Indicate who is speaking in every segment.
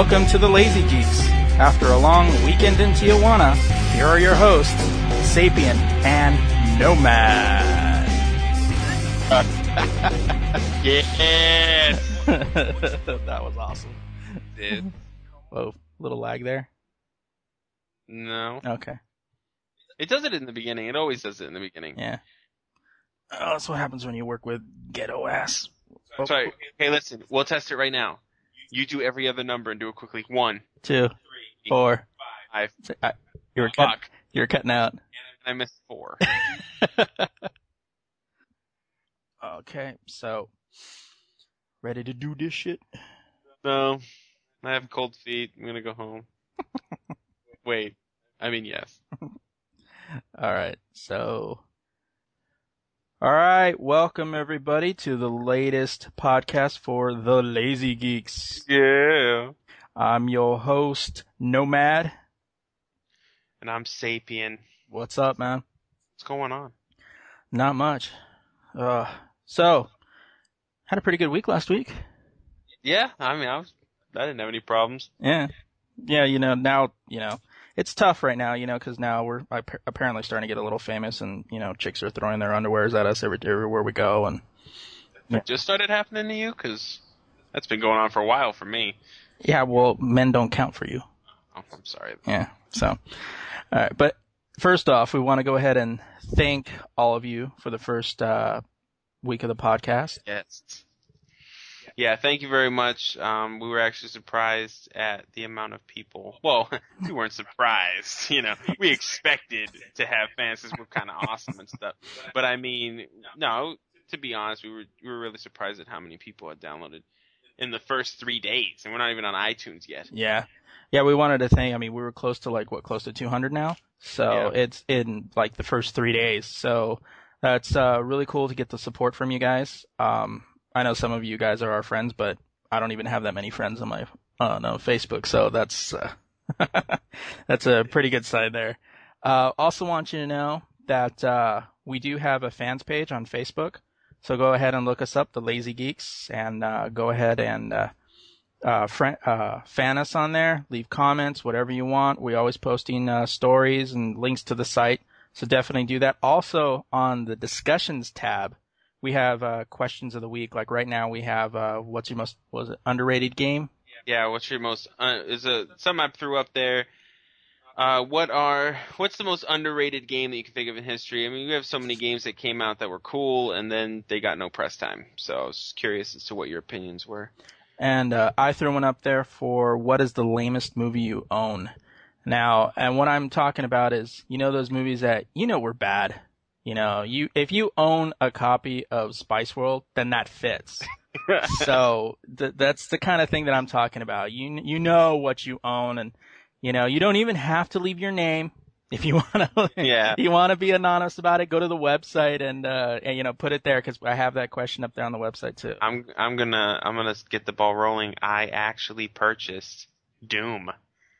Speaker 1: Welcome to the Lazy Geeks. After a long weekend in Tijuana, here are your hosts, Sapien and Nomad.
Speaker 2: Yes.
Speaker 1: that was awesome.
Speaker 2: Did
Speaker 1: Whoa, little lag there.
Speaker 2: no?
Speaker 1: Okay,
Speaker 2: It does it in the beginning. It always does it in the beginning.
Speaker 1: yeah. Oh, that's what happens when you work with ghetto ass. Oh,
Speaker 2: Sorry. Okay, listen. We'll test it right now. You do every other number and do it quickly. One,
Speaker 1: two, three, four,
Speaker 2: five.
Speaker 1: I- You were cut, you were cutting out.
Speaker 2: I missed four.
Speaker 1: Okay, so ready to do this shit?
Speaker 2: no. I have cold feet. I'm gonna go home. Wait. I mean, yes.
Speaker 1: All right. So, all right. Welcome everybody to the latest podcast for the Lazy Geeks.
Speaker 2: Yeah.
Speaker 1: I'm your host, Nomad.
Speaker 2: And I'm Sapien.
Speaker 1: What's up, man?
Speaker 2: What's going on?
Speaker 1: Not much. Uh, so had a pretty good week last week.
Speaker 2: Yeah. I mean, I was. I didn't have any problems.
Speaker 1: Yeah. Yeah, you know, now, you know, it's tough right now, you know, because now we're apparently starting to get a little famous and, you know, chicks are throwing their underwears at us every, everywhere we go. And Yeah.
Speaker 2: It just started happening to you because that's been going on for a while for me.
Speaker 1: yeah, well, men don't count for you.
Speaker 2: Oh, I'm sorry.
Speaker 1: Yeah. So, all right. But first off, we want to go ahead and thank all of you for the first uh, week of the podcast.
Speaker 2: Yes. Yeah, thank you very much. Um, we were actually surprised at the amount of people. Well, we weren't surprised, you know. We expected to have fans because we're kind of awesome and stuff. But I mean, no. To be honest, we were we were really surprised at how many people had downloaded in the first three days, and we're not even on iTunes yet.
Speaker 1: Yeah. Yeah, we wanted to thank. I mean, we were close to like what, close to 200 now. So
Speaker 2: Yeah.
Speaker 1: it's in like the first three days. So that's uh, really cool to get the support from you guys. Um, I know some of you guys are our friends, but I don't even have that many friends on my on uh, Facebook. So that's uh, that's a pretty good side there. Uh, also want you to know that uh, we do have a fans page on Facebook. So go ahead and look us up, the Lazy Geeks, and uh, go ahead and uh, uh, uh, fan us on there. Leave comments, whatever you want. We're always posting uh, stories and links to the site, so definitely do that. Also on the discussions tab, we have uh, questions of the week. Like right now, we have uh, what's your most was it underrated game?
Speaker 2: Yeah, what's your most uh, is a some I threw up there. Uh, what are what's the most underrated game that you can think of in history? I mean, we have so many games that came out that were cool and then they got no press time. So I was curious as to what your opinions were.
Speaker 1: And uh, I threw one up there for what is the lamest movie you own. Now, and what I'm talking about is, you know, those movies that you know were bad. You know, you if you own a copy of Spice World, then that fits. so th- that's the kind of thing that I'm talking about. You you know what you own, and you know you don't even have to leave your name. If you want to,
Speaker 2: Yeah.
Speaker 1: you want to be anonymous about it, go to the website and, uh, and, you know, put it there because I have that question up there on the website too.
Speaker 2: I'm I'm gonna I'm gonna get the ball rolling. I actually purchased Doom.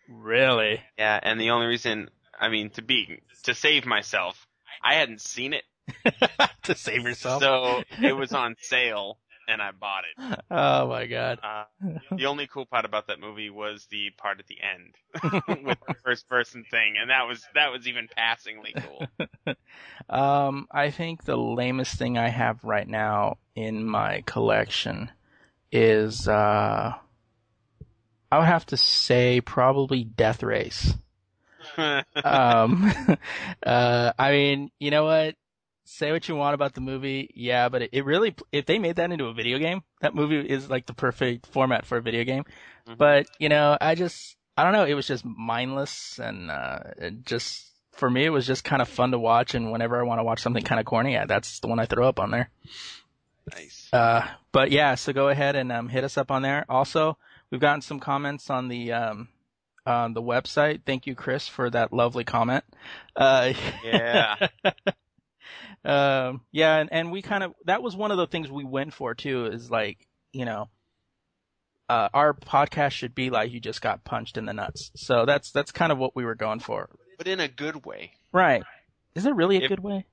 Speaker 1: Really?
Speaker 2: Yeah, and the only reason I mean to be to save myself, I hadn't seen it,
Speaker 1: to save yourself?
Speaker 2: so it was on sale, and I bought it.
Speaker 1: oh my god.
Speaker 2: Uh, the only cool part about that movie was the part at the end with the first person thing, and that was that was even passingly cool.
Speaker 1: Um, I think the lamest thing I have right now in my collection is, uh, I would have to say probably Death Race. Um, uh, I mean, you know what? Say what you want about the movie, yeah, but it, it really, if they made that into a video game, that movie is like the perfect format for a video game.
Speaker 2: Mhm.
Speaker 1: But, you know, I just, I don't know, it was just mindless and, uh, it just, for me, it was just kind of fun to watch. And whenever I want to watch something kind of corny, yeah, that's the one I throw up on there.
Speaker 2: nice.
Speaker 1: Uh, but yeah, so go ahead and um, hit us up on there. Also, we've gotten some comments on the um, on the website. Thank you, Chris, for that lovely comment. Uh,
Speaker 2: Yeah.
Speaker 1: um, yeah, and, and we kind of that was one of the things we went for too. Is like you know, uh, our podcast should be like you just got punched in the nuts. So that's that's kind of what we were going for.
Speaker 2: but in a good way.
Speaker 1: Right? Is it really a
Speaker 2: If-
Speaker 1: good way?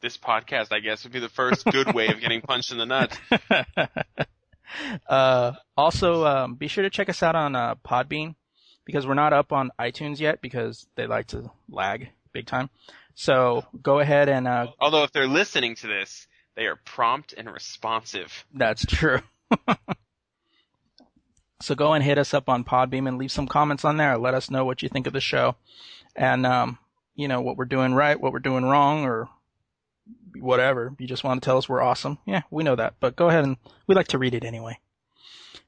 Speaker 2: This podcast, I guess, would be the first good way of getting punched in the nuts.
Speaker 1: uh, also, um, be sure to check us out on uh, Podbean because we're not up on iTunes yet because they like to lag big time. So go ahead and uh,
Speaker 2: Although if they're listening to this, they are prompt and responsive.
Speaker 1: that's true. so go and hit us up on Podbean and leave some comments on there. Let us know what you think of the show and um, you know what we're doing right, what we're doing wrong, or whatever. You just want to tell us we're awesome. Yeah, we know that, but go ahead and we like to read it anyway.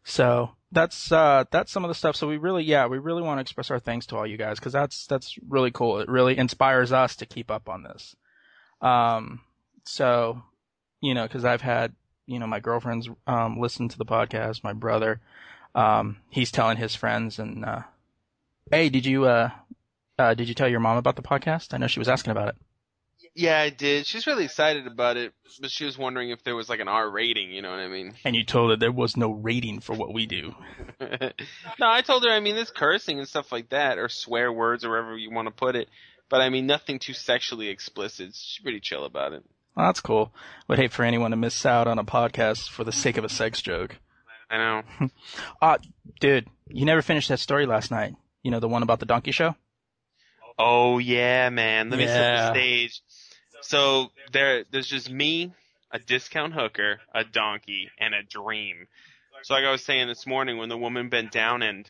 Speaker 1: So that's uh that's some of the stuff. So we really yeah we really want to express our thanks to all you guys because that's that's really cool. It really inspires us to keep up on this. Um, so you know because I've had you know my girlfriend's um listen to the podcast, my brother, um he's telling his friends and uh, hey did you uh uh did you tell your mom about the podcast? I know she was asking about it.
Speaker 2: Yeah, I did. She's really excited about it, but she was wondering if there was like an R rating, you know what I mean?
Speaker 1: And you told her there was no rating for what we do.
Speaker 2: no, I told her, I mean, there's cursing and stuff like that, or swear words, or wherever you want to put it. But I mean, nothing too sexually explicit. She's pretty chill about it.
Speaker 1: Well, that's cool. Would hate for anyone to miss out on a podcast for the sake of a sex joke.
Speaker 2: I know.
Speaker 1: Uh, dude, you never finished that story last night. You know, the one about the donkey show?
Speaker 2: Oh yeah, man. Let me set the stage. So there, there's just me, a discount hooker, a donkey, and a dream. So like I was saying this morning when the woman bent down and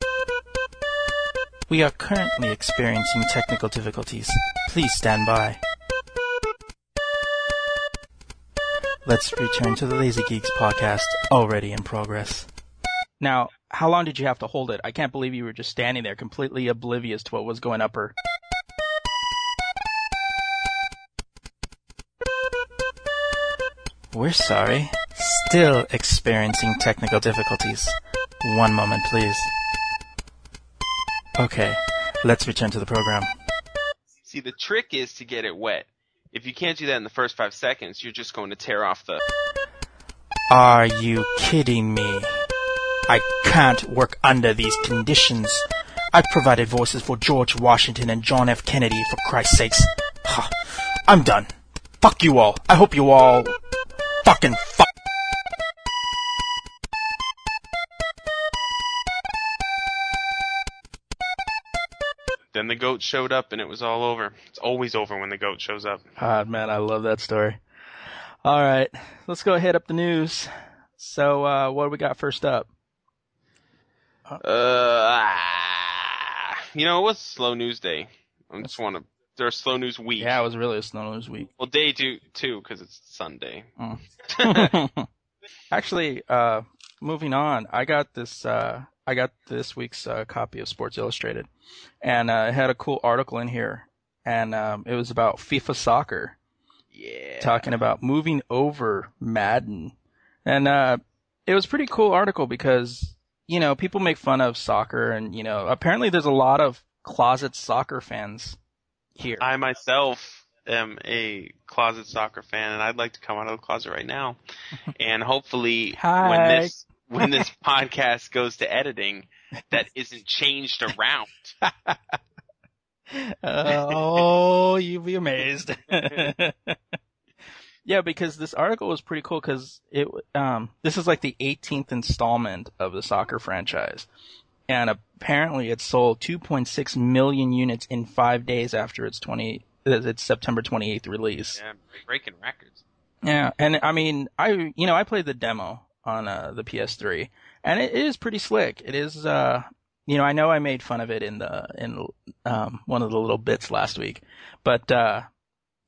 Speaker 1: We are currently experiencing technical difficulties. Please stand by. Let's return to the Lazy Geeks podcast, already in progress. Now, how long did you have to hold it? I can't believe you were just standing there completely oblivious to what was going up her. We're sorry. Still experiencing technical difficulties. One moment, please. Okay, let's return to the program.
Speaker 2: see the trick is to get it wet. If you can't do that in the first five seconds, you're just going to tear off the.
Speaker 1: Are you kidding me? I can't work under these conditions. I've provided voices for George Washington and John F. Kennedy, for Christ's sakes. I'm done. Fuck you all. I hope you all fucking fuck.
Speaker 2: Then the goat showed up and it was all over. It's always over when the goat shows up.
Speaker 1: Ah, man, I love that story. All right, let's go ahead up the news. So, uh, what do we got first up?
Speaker 2: Uh, ah. you know, it was slow news day. I just want to. There's slow news week.
Speaker 1: Yeah, it was really a slow news week.
Speaker 2: Well, day two too, because it's Sunday.
Speaker 1: Actually, uh, moving on, I got this, uh, I got this week's, uh, copy of Sports Illustrated. And, uh, it had a cool article in here. And, um, it was about FIFA soccer,
Speaker 2: Yeah.
Speaker 1: talking about moving over Madden. And, uh, it was a pretty cool article because, you know, people make fun of soccer and, you know, apparently there's a lot of closet soccer fans here.
Speaker 2: I myself am a closet soccer fan, and I'd like to come out of the closet right now. and hopefully,
Speaker 1: Hi.
Speaker 2: when this when this podcast goes to editing, that isn't changed around.
Speaker 1: oh, you'd be amazed. yeah, because this article was pretty cool because it um this is like the 18th installment of the soccer franchise, and apparently it sold 2.6 million units in five days after its 20 its September 28th release.
Speaker 2: Yeah, breaking records.
Speaker 1: Yeah, and I mean, I you know I played the demo on uh, the PS3, and it is pretty slick. It is, uh, you know, I know I made fun of it in the in um, one of the little bits last week, but uh,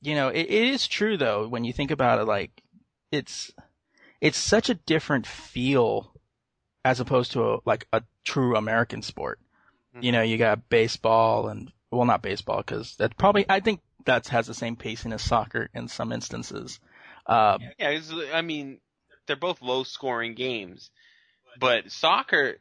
Speaker 1: you know, it, it is true though when you think about it. Like, it's it's such a different feel as opposed to a, like a true American sport. You know, you got baseball and well, not baseball because that probably I think that has the same pacing as soccer in some instances. Uh,
Speaker 2: Yeah, I mean, they're both low scoring games, but soccer,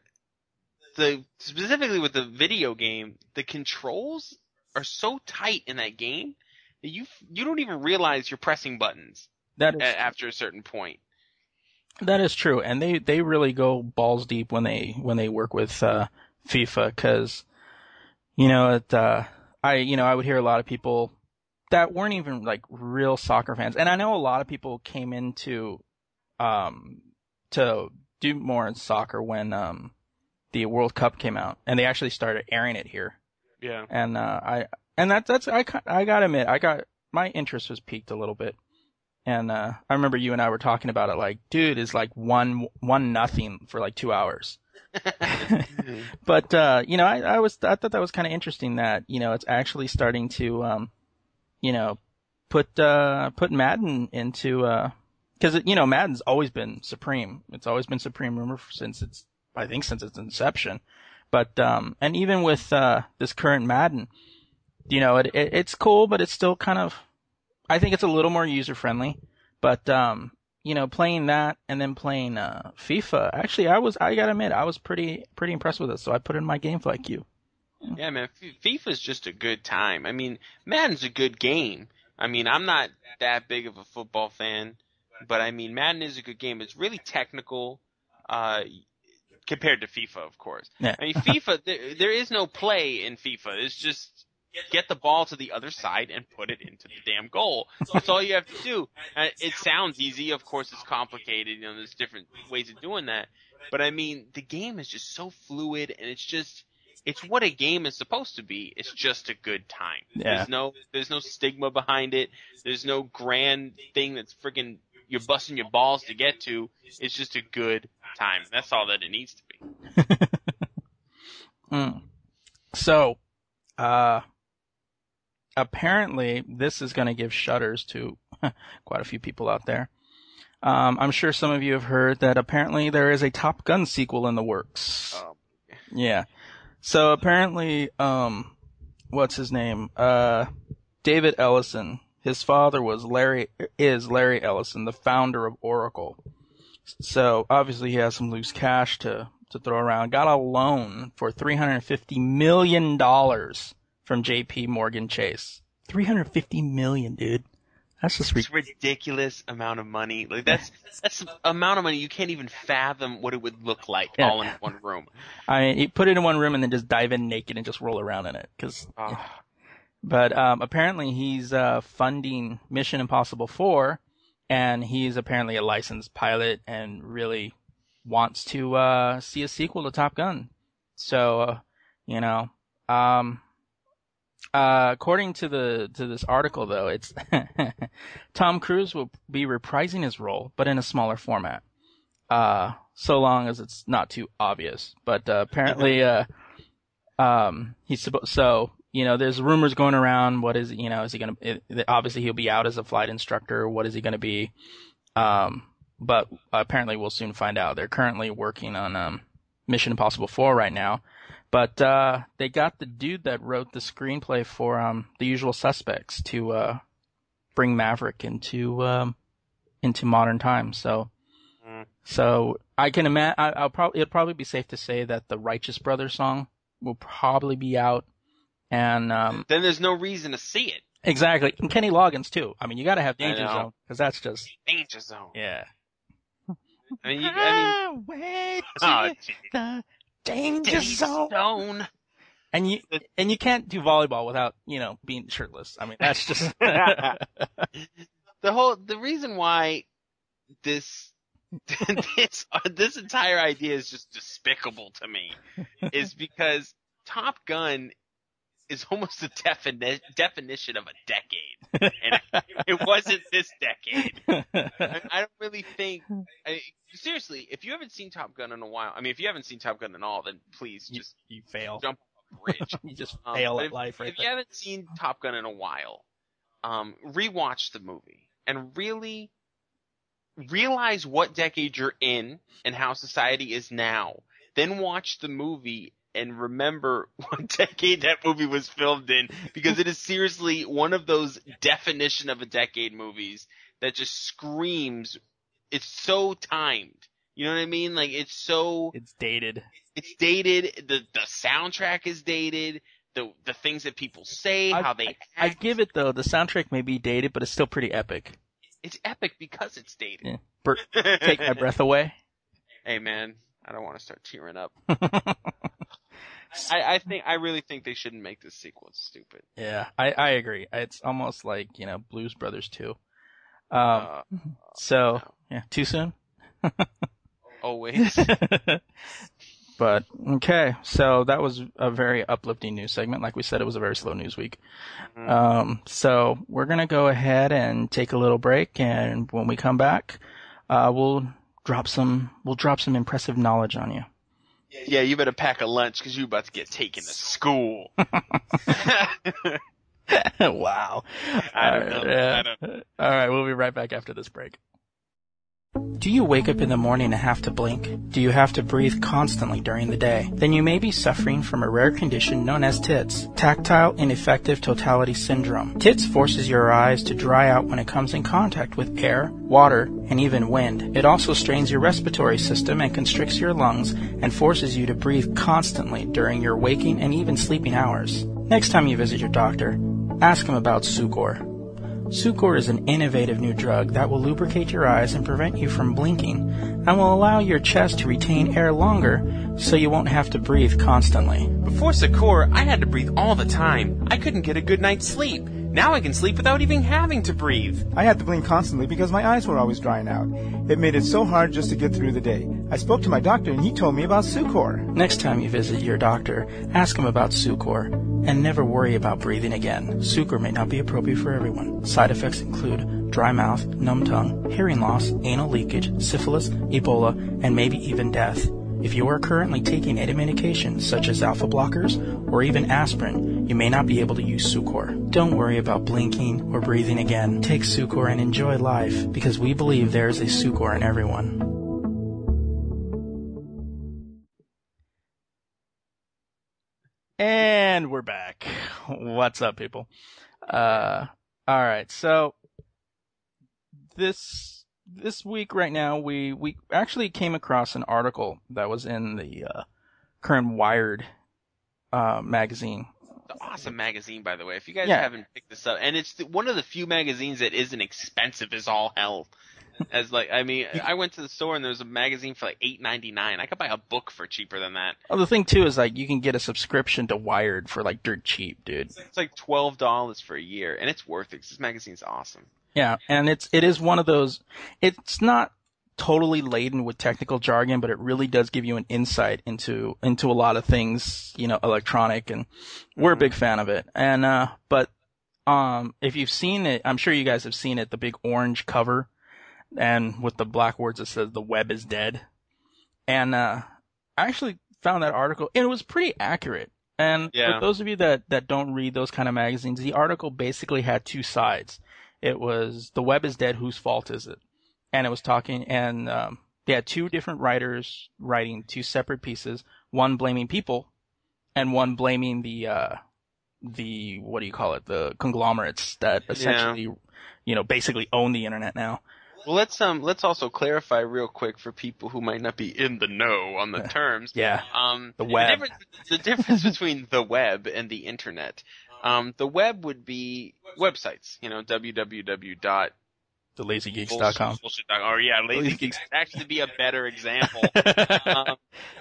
Speaker 2: the specifically with the video game, the controls are so tight in that game that you you don't even realize you're pressing buttons
Speaker 1: that is
Speaker 2: after a certain point.
Speaker 1: That is true, and they they really go balls deep when they when they work with uh, FIFA because you know it. Uh, I you know I would hear a lot of people that weren't even like real soccer fans, and I know a lot of people came into um to do more in soccer when um the World Cup came out, and they actually started airing it here
Speaker 2: Yeah.
Speaker 1: and uh, I and that that's I I gotta admit I got my interest was piqued a little bit, and uh, I remember you and I were talking about it like, dude, is like one one nothing for like two hours. but uh, you know, I, I was I thought that was kind of interesting that you know it's actually starting to um, you know, put uh put Madden into uh because you know Madden's always been supreme. It's always been supreme rumor since its I think since its inception. But um and even with uh this current Madden, you know, it, it it's cool, but it's still kind of I think it's a little more user friendly. But um you know, playing that and then playing uh FIFA, actually I was I gotta admit, I was pretty pretty impressed with it, so I put it in my GameFly queue.
Speaker 2: Yeah, man, FIFA's just a good time. I mean, Madden's a good game. I mean, I'm not that big of a football fan, but I mean, Madden is a good game. It's really technical, uh, compared to FIFA, of course.
Speaker 1: Yeah.
Speaker 2: I mean, FIFA, there, there is no play in FIFA. It's just get the ball to the other side and put it into the damn goal. That's all you have to do. Uh, it sounds easy. Of course, it's complicated. You know, there's different ways of doing that. But I mean, the game is just so fluid and it's just, it's what a game is supposed to be. It's just a good time.
Speaker 1: Yeah.
Speaker 2: There's no, there's no stigma behind it. There's no grand thing that's freaking, you're busting your balls to get to. It's just a good time. That's all that it needs to be.
Speaker 1: Mm. So, uh, apparently this is going to give shudders to quite a few people out there. Um, I'm sure some of you have heard that apparently there is a Top Gun sequel in the works.
Speaker 2: Um,
Speaker 1: Yeah. So apparently, um, what's his name? Uh, David Ellison. His father was Larry, is Larry Ellison, the founder of Oracle. So obviously he has some loose cash to, to throw around. Got a loan for $350 million from JP Morgan Chase. 350 million, dude. That's just ridiculous.
Speaker 2: ridiculous amount of money. Like that's that's amount of money you can't even fathom what it would look like
Speaker 1: Yeah.
Speaker 2: all in one room.
Speaker 1: I mean, you put it in one room and then just dive in naked and just roll around in it. Cause,
Speaker 2: Oh,
Speaker 1: but, um, apparently he's, uh, funding Mission Impossible 4 and he's apparently a licensed pilot and really wants to, uh, see a sequel to Top Gun. So, uh, you know, um, uh, according to the, to this article though, it's, Tom Cruise will be reprising his role, but in a smaller format. Uh, so long as it's not too obvious. But, uh, apparently, uh, um, he's supposed, so, you know, there's rumors going around. What is, you know, is he going to, obviously he'll be out as a flight instructor. What is he going to be? Um, but apparently we'll soon find out. They're currently working on, um, Mission Impossible 4 right now. But, uh, they got the dude that wrote the screenplay for, um, The Usual Suspects to, uh, bring Maverick into, um, into modern times. So,
Speaker 2: Mm.
Speaker 1: so I can imagine, I'll probably, it'll probably be safe to say that the Righteous Brothers song will probably be out And um,
Speaker 2: Then there's no reason to see it.
Speaker 1: exactly, and Kenny Loggins too. I mean, you got to have Danger. Zone because that's just
Speaker 2: Danger zone.
Speaker 1: yeah.
Speaker 2: I mean, you, I mean,
Speaker 1: Way
Speaker 2: oh, ah, gee.
Speaker 1: the danger
Speaker 2: Danger
Speaker 1: zone.
Speaker 2: zone.
Speaker 1: And you and you can't do volleyball without you know being shirtless. I mean, that's just
Speaker 2: the whole the reason why this this this entire idea is just despicable to me is because Top Gun is almost a defini- definition of a decade, and it wasn't this decade. I, I don't really think. I, seriously, if you haven't seen Top Gun in a while, I mean, if you haven't seen Top Gun at all, then please just
Speaker 1: you fail.
Speaker 2: jump off a bridge.
Speaker 1: You just
Speaker 2: Um,
Speaker 1: fail at
Speaker 2: if,
Speaker 1: life right
Speaker 2: if you haven't seen Top Gun in a while, um, rewatch the movie and really realize what decade you're in and how society is now. Then watch the movie and remember what decade that movie was filmed in because it is seriously one of those definition of a decade movies that just screams it's so timed. You know what I mean? Like it's so
Speaker 1: It's dated.
Speaker 2: it's dated. The the soundtrack is dated. The the things that people say,
Speaker 1: I-
Speaker 2: how they act
Speaker 1: I
Speaker 2: act.
Speaker 1: give it though. The soundtrack may be dated, but it's still pretty epic.
Speaker 2: It's epic because it's dated.
Speaker 1: Yeah. Bert, Take my breath away.
Speaker 2: Hey man, I don't want to start tearing up. I, I think I really think they shouldn't make this sequel. It's stupid.
Speaker 1: yeah, I, I agree. It's almost like you know Blues Brothers 2. Um,
Speaker 2: uh,
Speaker 1: so yeah, too soon.
Speaker 2: always.
Speaker 1: but okay, so that was a very uplifting news segment. Like we said, it was a very slow news week.
Speaker 2: Mhm.
Speaker 1: Um, so we're gonna go ahead and take a little break, and when we come back, uh, we'll drop some we'll drop some impressive knowledge on you.
Speaker 2: Yeah, you better pack a lunch because you're about to get taken to school.
Speaker 1: wow.
Speaker 2: I don't know.
Speaker 1: Yeah.
Speaker 2: I don't.
Speaker 1: All right, we'll be right back after this break. Do you wake up in the morning and have to blink? Do you have to breathe constantly during the day? Then you may be suffering from a rare condition known as TITS, tactile ineffective totality syndrome. TITS forces your eyes to dry out when it comes in contact with air, water, and even wind. It also strains your respiratory system and constricts your lungs and forces you to breathe constantly during your waking and even sleeping hours. Next time you visit your doctor, ask him about Sucor. Sucor is an innovative new drug that will lubricate your eyes and prevent you from blinking, and will allow your chest to retain air longer so you won't have to breathe constantly.
Speaker 3: Before Sucor, I had to breathe all the time. I couldn't get a good night's sleep. Now I can sleep without even having to breathe.
Speaker 4: I had to blink constantly because my eyes were always drying out. It made it so hard just to get through the day. I spoke to my doctor and he told me about Sucor.
Speaker 1: Next time you visit your doctor, ask him about Sucor, and never worry about breathing again. Sucor may not be appropriate for everyone. Side effects include dry mouth, numb tongue, hearing loss, anal leakage, syphilis, Ebola, and maybe even death. If you are currently taking any medication, such as alpha blockers or even aspirin, you may not be able to use Sucor. Don't worry about blinking or breathing again. Take Sucor and enjoy life because we believe there is a Sucor in everyone. And we're back. What's up, people? Uh, all right. So this this week, right now, we we actually came across an article that was in the uh, current Wired uh, magazine.
Speaker 2: An awesome magazine, by the way. If you guys
Speaker 1: Yeah.
Speaker 2: haven't picked this up, and it's the, one of the few magazines that isn't expensive as all hell. As like, I mean, I went to the store and there was a magazine for like eight ninety nine. I could buy a book for cheaper than that.
Speaker 1: Oh, the thing too is like you can get a subscription to Wired for like dirt cheap, dude.
Speaker 2: It's like twelve dollars for a year, and it's worth it. Cause this magazine's awesome.
Speaker 1: Yeah, and it's it is one of those. It's not totally laden with technical jargon, but it really does give you an insight into into a lot of things, you know, electronic, and we're a big fan of it. And uh, but um, if you've seen it, I'm sure you guys have seen it. The big orange cover, and with the black words that says "the web is dead." And uh, I actually found that article, and it was pretty accurate. And
Speaker 2: Yeah.
Speaker 1: for those of you that that don't read those kind of magazines, the article basically had two sides. It was the web is dead. Whose fault is it? And it was talking, and um, they had two different writers writing two separate pieces. One blaming people, and one blaming the uh, the what do you call it? The conglomerates that essentially, you know, basically own the internet now.
Speaker 2: Well, let's um let's also clarify real quick for people who might not be in the know on the terms.
Speaker 1: Yeah.
Speaker 2: Um,
Speaker 1: The web.
Speaker 2: difference, the difference between the web and the internet. Um, the web would be websites. You know, www dot
Speaker 1: TheLazyGeeks.com.
Speaker 2: bullshit dot- Or yeah, lazy geeks would actually be a better example. um,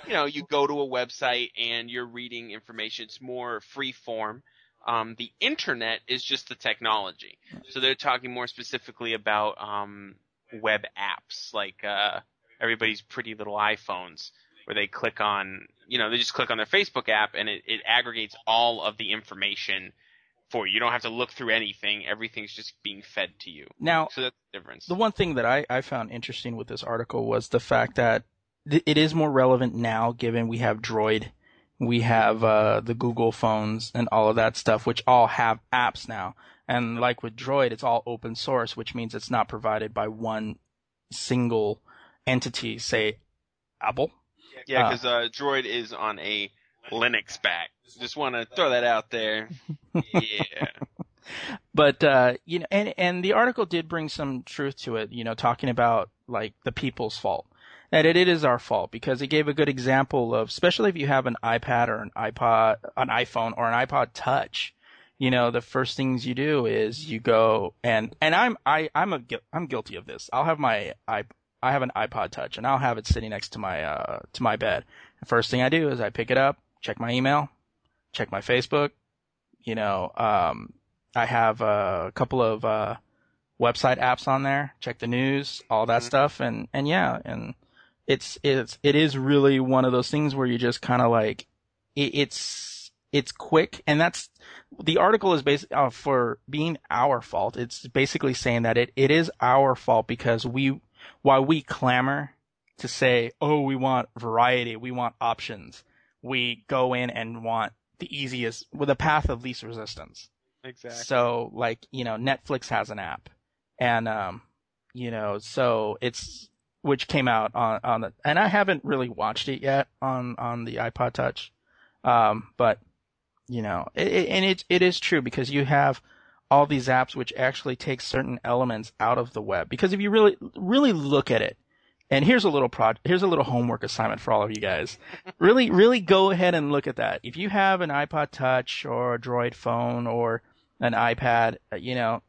Speaker 2: you know, you go to a website and you're reading information. It's more free form. Um, the internet is just the technology. So they're talking more specifically about um, web apps, like uh, everybody's pretty little iPhones, where they click on, you know, they just click on their Facebook app and it, it aggregates all of the information for you. You don't have to look through anything. Everything's just being fed to you.
Speaker 1: now,
Speaker 2: So that's the difference.
Speaker 1: the one thing that I, I found interesting with this article was the fact that th- it is more relevant now given we have Droid, we have uh, the Google phones and all of that stuff, which all have apps now. And like with Droid, it's all open source, which means it's not provided by one single entity, say Apple.
Speaker 2: Yeah,
Speaker 1: Uh,
Speaker 2: because uh, Droid is on a Linux back. Just want to throw that out there. yeah.
Speaker 1: but uh you know and and the article did bring some truth to it you know talking about like the people's fault that it, it is our fault because it gave a good example of especially if you have an ipad or an ipod an iphone or an ipod touch you know the first things you do is you go and and i'm i i'm a i'm guilty of this i'll have my i i have an ipod touch and i'll have it sitting next to my uh to my bed the first thing i do is i pick it up check my email check my facebook you know um I have uh, a couple of uh, website apps on there. Check the news, all that
Speaker 2: Mhm.
Speaker 1: stuff, and and yeah, and it's it's it is really one of those things where you just kind of like it, it's it's quick, and that's the article is based uh, for being our fault. It's basically saying that it it is our fault because we while we clamor to say, oh, we want variety, we want options, we go in and want the easiest with a path of least resistance.
Speaker 2: Exactly.
Speaker 1: So like, you know, Netflix has an app and, um, you know, so it's, which came out on, on the, and I haven't really watched it yet on, on the iPod touch. Um, but, you know, it, it, and it, it is true because you have all these apps which actually take certain elements out of the web. Because if you really, really look at it, and here's a little prod, here's a little homework assignment for all of you guys. really, really go ahead and look at that. If you have an iPod touch or a Droid phone or an iPad, uh, you know,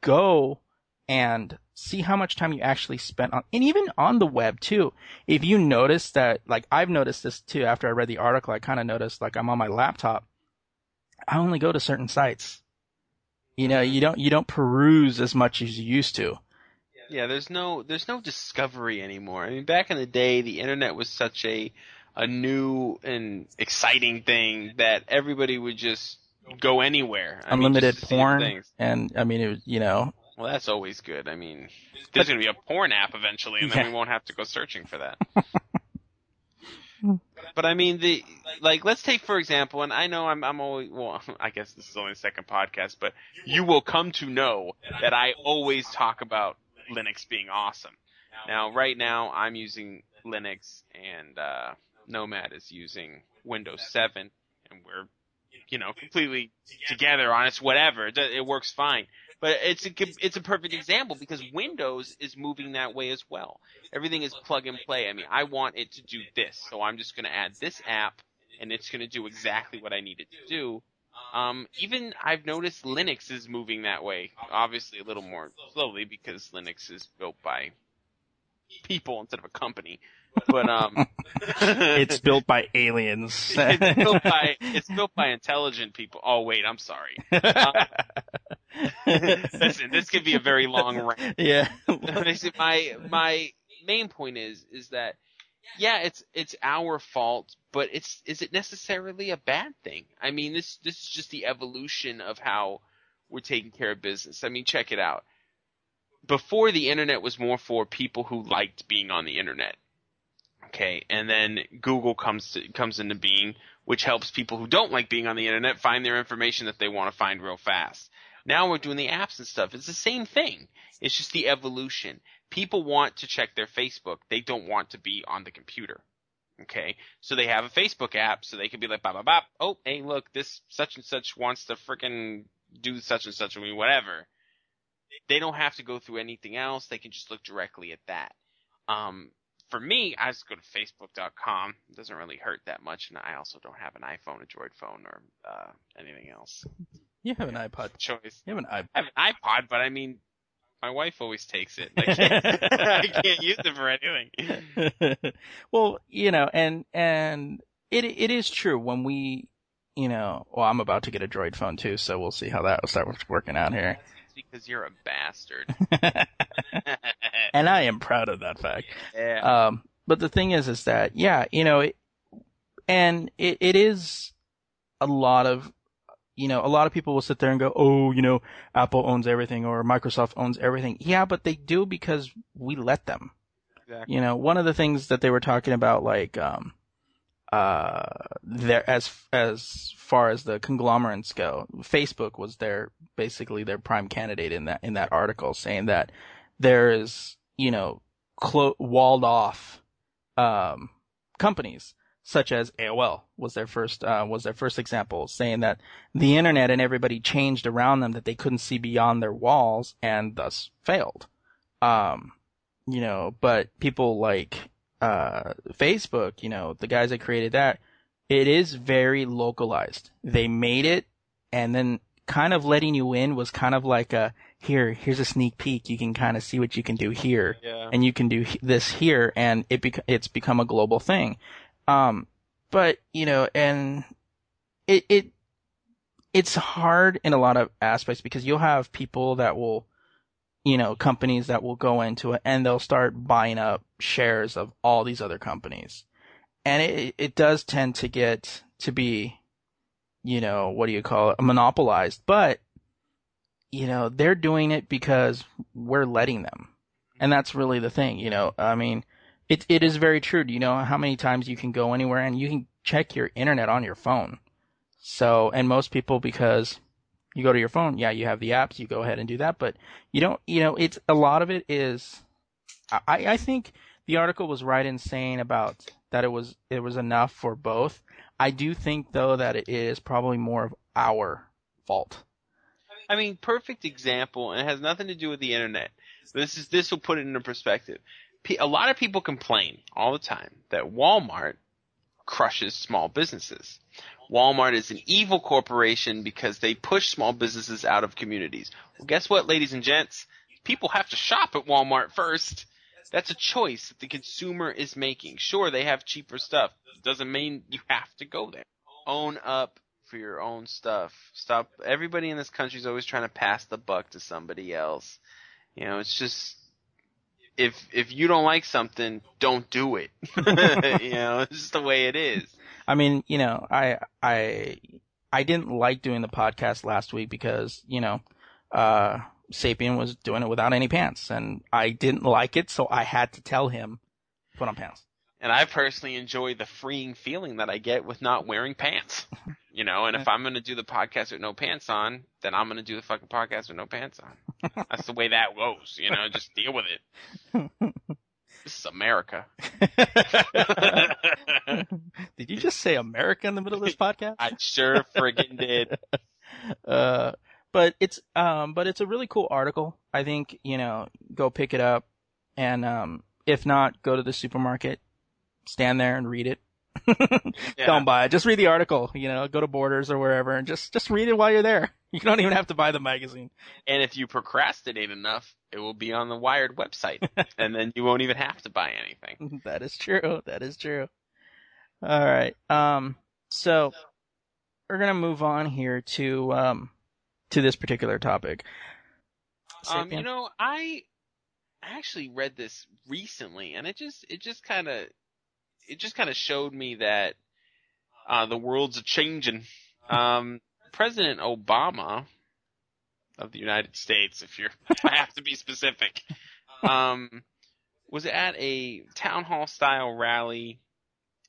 Speaker 1: go and see how much time you actually spent on, and even on the web too. If you notice that, like I've noticed this too after I read the article, I kind of noticed like I'm on my laptop, I only go to certain sites. You know, you don't, you don't peruse as much as you used to.
Speaker 2: Yeah, there's no there's no discovery anymore. I mean, back in the day, the internet was such a a new and exciting thing that everybody would just go anywhere. I
Speaker 1: Unlimited
Speaker 2: see
Speaker 1: porn. And I mean, it was, you know,
Speaker 2: Well, that's always good. I mean, there's going to be a porn app eventually, and then
Speaker 1: Yeah.
Speaker 2: we won't have to go searching for that. but I mean, the like, let's take for example, and I know I'm I'm always well, I guess this is only the second podcast, but you will come to know that I always talk about Linux being awesome. Now, right now, I'm using Linux, and uh, Nomad is using Windows 7, and we're you know completely together on it's whatever. It, it works fine. But it's a it's a perfect example because Windows is moving that way as well. Everything is plug and play. I mean, I want it to do this, so I'm just going to add this app, and it's going to do exactly what I need it to do. Um, even I've noticed Linux is moving that way. Obviously, a little more slowly because Linux is built by people instead of a company. But um,
Speaker 1: it's built by aliens.
Speaker 2: it's built by it's built by intelligent people. Oh wait, I'm sorry. Uh, Listen, this could be a very long rant.
Speaker 1: yeah.
Speaker 2: My my main point is is that yeah, it's it's our fault, but it's is it necessarily a bad thing? I mean, this this is just the evolution of how we're taking care of business. I mean, check it out. Before the internet was more for people who liked being on the internet. Okay, and then Google comes to, comes into being, which helps people who don't like being on the internet find their information that they want to find real fast. Now we're doing the apps and stuff. It's the same thing. It's just the evolution. People want to check their Facebook. They don't want to be on the computer. Okay, so they have a Facebook app, so they can be like, bop, bop, bop. Oh, hey, look, this such and such wants to frickin' do such and such with me, whatever. they don't have to go through anything else. They can just look directly at that. Um, for me, I just go to facebook.com. It doesn't really hurt that much, and I also don't have an iPhone, a Droid phone, or uh, anything else.
Speaker 1: You have an iPod.
Speaker 2: Choice.
Speaker 1: You have an iPod.
Speaker 2: I have an iPod, but I mean, my wife always takes it. I can't, I can't use it for anything.
Speaker 1: well, you know, and and it it is true when we, you know, well, I'm about to get a Droid phone too, so we'll see how that will start working out here.
Speaker 2: It's because you're a bastard.
Speaker 1: and I am proud of that fact.
Speaker 2: yeah.
Speaker 1: Um, but the thing is, is that yeah, you know, it, and it, it is a lot of, you know, a lot of people will sit there and go, oh, you know, Apple owns everything or Microsoft owns everything. Yeah, but they do because we let them.
Speaker 2: exactly.
Speaker 1: You know, one of the things that they were talking about, like, um, uh, there as as far as the conglomerates go, Facebook was their basically their prime candidate in that in that article, saying that there is you know clo- walled off um, companies such as AOL was their first uh, was their first example, saying that the internet and everybody changed around them that they couldn't see beyond their walls and thus failed. Um, you know, but people like uh, Facebook, you know, the guys that created that, it is very localized. They made it, and then kind of letting you in was kind of like a here, here's a sneak peek. You can kind of see what you can do here
Speaker 2: Yeah.
Speaker 1: and you can do this here, and it bec- it's become a global thing. Um, but you know, and it it it's hard in a lot of aspects because you'll have people that will, you know, companies that will go into it and they'll start buying up shares of all these other companies, and it it does tend to get to be, you know, what do you call it, monopolized, but. You know, they're doing it because we're letting them. And that's really the thing, you know. I mean, it it is very true. Do you know how many times you can go anywhere and you can check your internet on your phone? So, and most people because you go to your phone, yeah, you have the apps, you go ahead and do that, but you don't, you know, it's a lot of it is I I think the article was right in saying about that it was it was enough for both. I do think though that it is probably more of our fault.
Speaker 2: I mean, perfect example, and it has nothing to do with the internet. This is this will put it into perspective. A lot of people complain all the time that Walmart crushes small businesses. Walmart is an evil corporation because they push small businesses out of communities. Well, guess what, ladies and gents? People have to shop at Walmart first. That's a choice that the consumer is making. Sure, they have cheaper stuff. Doesn't mean you have to go there. Own up for your own stuff. Stop. Everybody in this country is always trying to pass the buck to somebody else. You know, it's just if if you don't like something, don't do it. you know, it's just the way it is.
Speaker 1: I mean, you know, I I I didn't like doing the podcast last week because you know, uh, Sapien was doing it without any pants, and I didn't like it, so I had to tell him put on pants.
Speaker 2: And I personally enjoy the freeing feeling that I get with not wearing pants. You know, and if I'm going to do the podcast with no pants on, then I'm going to do the fucking podcast with no pants on. That's the way that goes. You know, just deal with it. This is America.
Speaker 1: Did you just say America in the middle of this podcast?
Speaker 2: I sure friggin' did.
Speaker 1: uh, but it's um, but it's a really cool article. I think you know, go pick it up, and um, if not, go to the supermarket, stand there and read it.
Speaker 2: Yeah.
Speaker 1: Don't buy it. Just read the article. You know, go to Borders or wherever, and just just read it while you're there. You don't even have to buy the magazine.
Speaker 2: And if you procrastinate enough, it will be on the Wired website, and then you won't even have to buy anything.
Speaker 1: that is true. That is true. All right. Um. So we're gonna move on here to um to this particular topic.
Speaker 2: Um, you know, I actually read this recently, and it just it just kind of it just kind of showed me that uh, the world's a changing. Um, President Obama of the United States, if you're I have to be specific, um, was at a town hall style rally.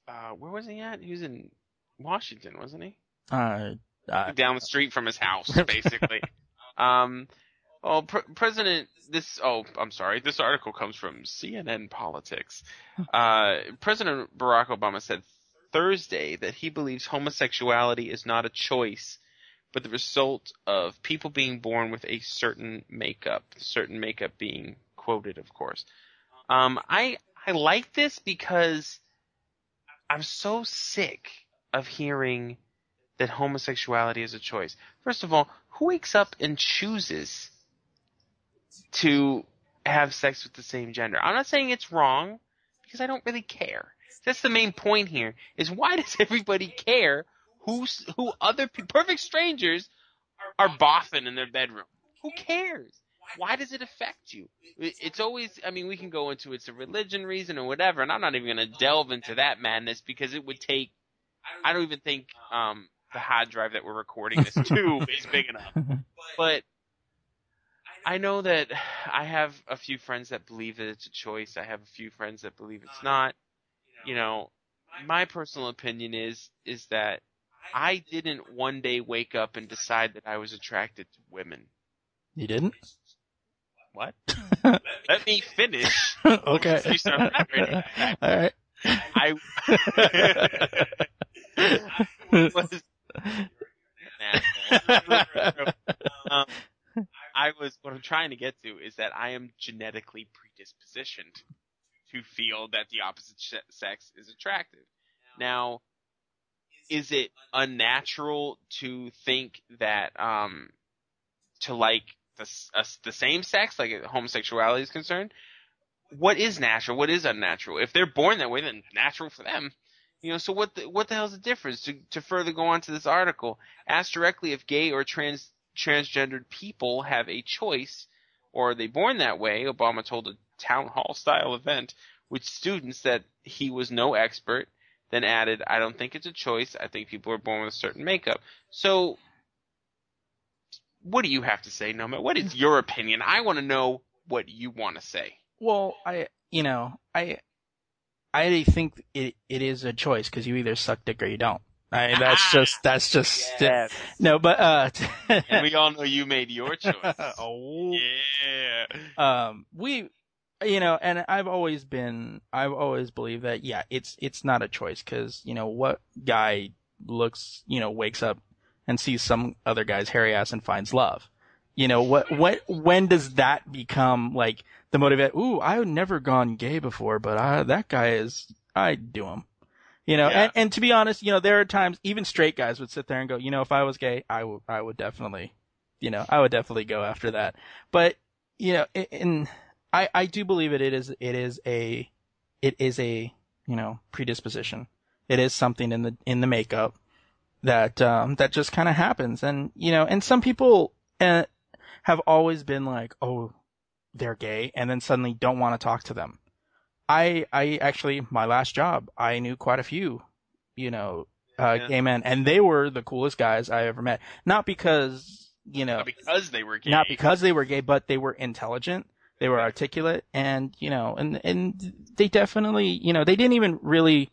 Speaker 2: Uh, where was he at? He was in Washington, wasn't he?
Speaker 1: Uh, uh,
Speaker 2: down the street from his house, basically. um, oh, Pre- President, this, oh, I'm sorry, this article comes from CNN Politics. Uh, President Barack Obama said Thursday that he believes homosexuality is not a choice, but the result of people being born with a certain makeup, certain makeup being quoted, of course. Um, I I like this because I'm so sick of hearing that homosexuality is a choice. First of all, who wakes up and chooses to have sex with the same gender? I'm not saying it's wrong because I don't really care. That's the main point here. Is why does everybody care who's who other pe- perfect strangers are boffing in their bedroom? Who cares? Why does it affect you? It's always, I mean, we can go into it's a religion reason or whatever, and I'm not even going to delve into that madness because it would take, I don't even think, um, the hard drive that we're recording this to is big enough. But I know that I have a few friends that believe that it's a choice. I have a few friends that believe it's not. You know, my personal opinion is, is that I didn't one day wake up and decide that I was attracted to women.
Speaker 5: You didn't?
Speaker 2: What? Let me finish.
Speaker 5: okay.
Speaker 2: You start elaborating.
Speaker 5: All right.
Speaker 2: I was um, I was what I'm trying to get to is that I am genetically predispositioned to feel that the opposite sex is attractive. Now, is it unnatural to think that um to like the uh, the same sex, like homosexuality is concerned? What is natural? What is unnatural? If they're born that way, then natural for them. You know, so what the, what the hell's the difference? To, to further go on to this article, ask directly if gay or trans transgendered people have a choice, or are they born that way? Obama told a town hall style event with students that he was no expert. Then added, "I don't think it's a choice. I think people are born with a certain makeup." So, what do you have to say, Noma? What is your opinion? I want to know what you want to say.
Speaker 1: Well, I, you know, I, I think it it is a choice because you either suck dick or you don't. I mean, that's just that's just yeah no, but uh,
Speaker 2: and we all know you made your choice.
Speaker 1: oh,
Speaker 2: Yeah.
Speaker 1: um, we, you know, and I've always been, I've always believed that yeah, it's it's not a choice because you know what guy looks, you know, wakes up and sees some other guy's hairy ass and finds love. You know what? What? When does that become like the motivate? Ooh, I've never gone gay before, but I, that guy is. I'd do him. You know,
Speaker 2: Yeah.
Speaker 1: and, and to be honest, you know, there are times even straight guys would sit there and go, you know, if I was gay, I would, I would definitely, you know, I would definitely go after that. But you know, and I, I do believe it. It is, it is a, it is a, you know, predisposition. It is something in the in the makeup that um that just kind of happens, and you know, and some people uh, have always been like, oh, they're gay, and then suddenly don't want to talk to them. I I actually my last job I knew quite a few, you know, uh,
Speaker 2: Yeah.
Speaker 1: gay men, and they were the coolest guys I ever met. Not because you know
Speaker 2: Not because they were gay.
Speaker 1: not because they were gay, but they were intelligent, they were articulate, and you know, and and they definitely, you know, they didn't even really,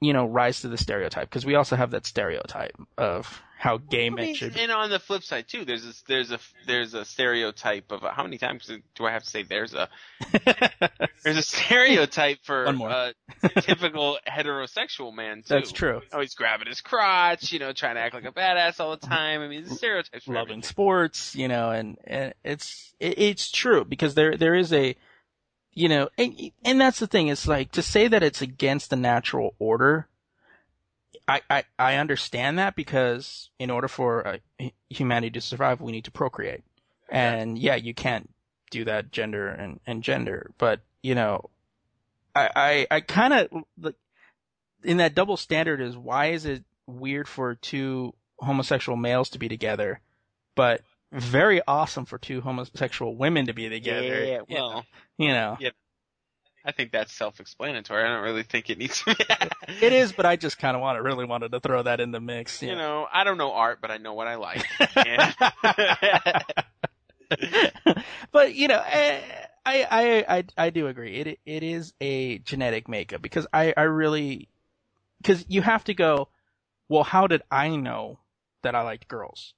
Speaker 1: you know, rise to the stereotype because we also have that stereotype of how gay
Speaker 2: I
Speaker 1: men
Speaker 2: mean,
Speaker 1: should. be.
Speaker 2: and on the flip side too, there's a there's a there's a stereotype of how many times do I have to say there's a there's a stereotype for a typical heterosexual man too.
Speaker 1: That's true.
Speaker 2: Always grabbing his crotch, you know, trying to act like a badass all the time. I mean, the stereotypes for
Speaker 1: loving
Speaker 2: everything.
Speaker 1: sports, you know, and, and it's it, it's true because there there is a, you know, and, and that's the thing. It's like to say that it's against the natural order. I, I, I understand that because in order for uh, humanity to survive, we need to procreate, and yeah, you can't do that gender and, and gender, but you know, I I, I kind of like in that double standard is why is it weird for two homosexual males to be together, but very awesome for two homosexual women to be together.
Speaker 2: Yeah,
Speaker 1: you
Speaker 2: well,
Speaker 1: know, you know.
Speaker 2: I think that's self-explanatory. I don't really think it needs to be.
Speaker 1: it is, but I just kind of want really wanted to throw that in the mix.
Speaker 2: You
Speaker 1: know.
Speaker 2: I don't know art, but I know what I like.
Speaker 1: But you know, eh, I, I I I do agree. It it is a genetic makeup because I I really because you have to go. Well, how did I know that I liked girls?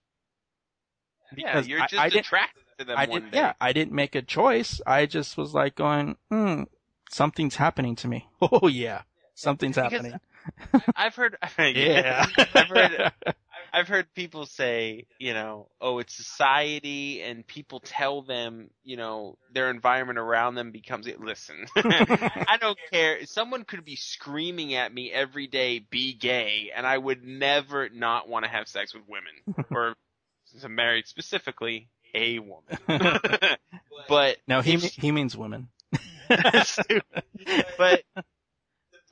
Speaker 2: yeah, you're just
Speaker 1: I didn't-
Speaker 2: attracted to them
Speaker 1: I
Speaker 2: day.
Speaker 1: Yeah, I didn't make a choice. I just was like going, hmm, something's happening to me. Oh yeah, something's
Speaker 2: Because-
Speaker 1: happening.
Speaker 2: I've heard.
Speaker 1: Yeah.
Speaker 2: I've heard. I've heard people say, you know, oh, it's society, and people tell them, you know, their environment around them becomes. it. Listen, I don't care. Someone could be screaming at me every day, "Be gay," and I would never not want to have sex with women, or since I'm married specifically, a woman. but
Speaker 1: No, he he means women.
Speaker 2: Stupid. but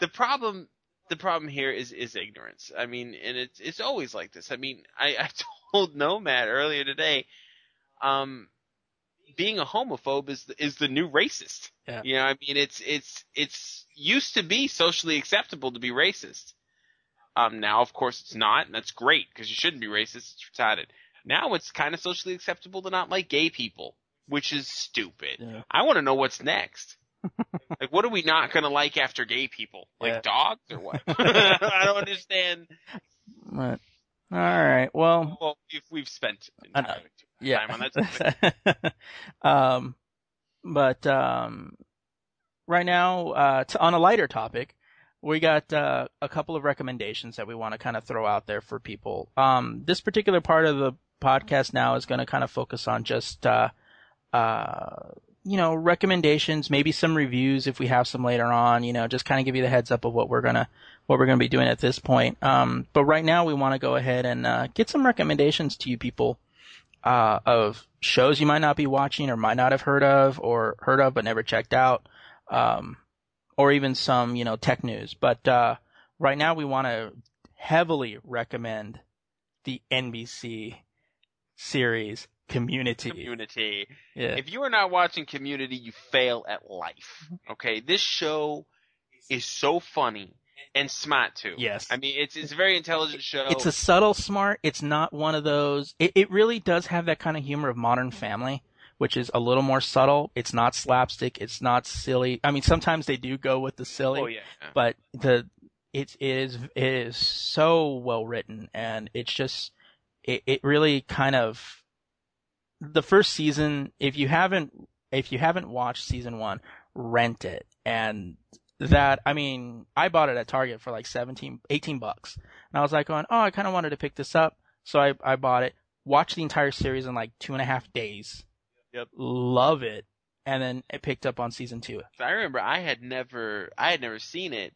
Speaker 2: the problem the problem here is is ignorance. I mean, and it's it's always like this. I mean, I, I told Nomad earlier today, um, being a homophobe is the, is the new racist.
Speaker 1: Yeah.
Speaker 2: You know, I mean, it's it's it's used to be socially acceptable to be racist. Um, now of course it's not, and that's great because you shouldn't be racist. It's retarded. Now it's kind of socially acceptable to not like gay people, which is stupid.
Speaker 1: Yeah.
Speaker 2: I want to know what's next. like, what are we not gonna like after gay people? Like
Speaker 1: Yeah.
Speaker 2: dogs or what? I don't understand.
Speaker 1: But, all right. Well,
Speaker 2: Well, if we've spent
Speaker 1: I know.
Speaker 2: entirely
Speaker 1: yeah.
Speaker 2: time on that topic.
Speaker 1: um, but um, right now, uh, t- on a lighter topic, we got uh, a couple of recommendations that we want to kind of throw out there for people. Um, this particular part of the podcast now is going to kind of focus on just, uh, uh, you know, recommendations, maybe some reviews if we have some later on. You know, just kind of give you the heads up of what we're gonna what we're gonna be doing at this point. Um, but right now, we want to go ahead and uh, get some recommendations to you people uh, of shows you might not be watching or might not have heard of or heard of but never checked out, um, or even some you know tech news. But uh, right now we want to heavily recommend the NBC series Community.
Speaker 2: Community.
Speaker 1: Yeah.
Speaker 2: If you are not watching Community, you fail at life. Okay, this show is so funny and smart too.
Speaker 1: Yes.
Speaker 2: I mean it's it's a very intelligent show.
Speaker 1: It's a subtle smart. It's not one of those. It, it really does have that kind of humor of Modern Family, which is a little more subtle. It's not slapstick. It's not silly. I mean, sometimes they do go with the silly.
Speaker 2: oh yeah.
Speaker 1: but the it is it is so well written and it's just it, it really kind of the first season if you haven't if you haven't watched season one rent it. And that i mean i bought it at target for like 17 18 bucks. And i was like going oh i kind of wanted to pick this up. So i i bought it watched the entire series in like two and a half days.
Speaker 2: Yep.
Speaker 1: love it. And then it picked up on season two.
Speaker 2: I remember I had never I had never seen it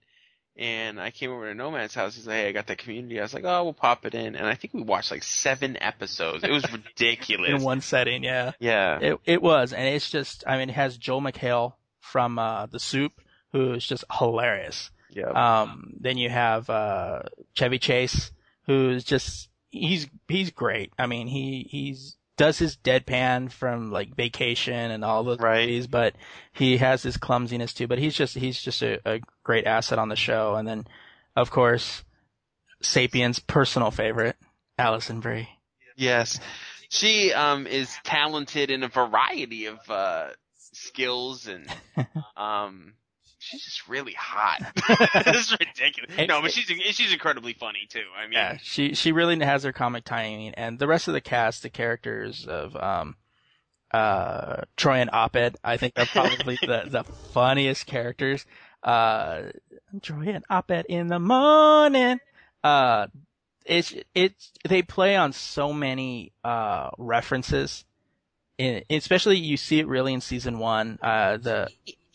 Speaker 2: and I came over to Nomad's house. He's like, Hey, I got that community. I was like, Oh, we'll pop it in and I think we watched like seven episodes. It was ridiculous.
Speaker 1: in one setting yeah
Speaker 2: yeah.
Speaker 1: It it was, and it's just I mean it has Joel McHale from uh, The Soup, who is just hilarious.
Speaker 2: Yeah.
Speaker 1: Um, then you have uh, Chevy Chase, who's just he's he's great. I mean he he's does his deadpan from like Vacation and all those
Speaker 2: Right.
Speaker 1: movies, but he has his clumsiness too. But he's just he's just a, a great asset on the show. And then of course Sapien's personal favorite, Alison Brie.
Speaker 2: Yes. She um is talented in a variety of uh skills and um she's just really hot. it's ridiculous. No, but she's she's incredibly funny too. I mean
Speaker 1: Yeah, she she really has her comic timing, and the rest of the cast, the characters of um, uh, Troy and Abed, I think are probably the the funniest characters. Uh, Troy and Abed in the morning. Uh, it's it's they play on so many uh references. In, especially you see it really in season one. Uh, the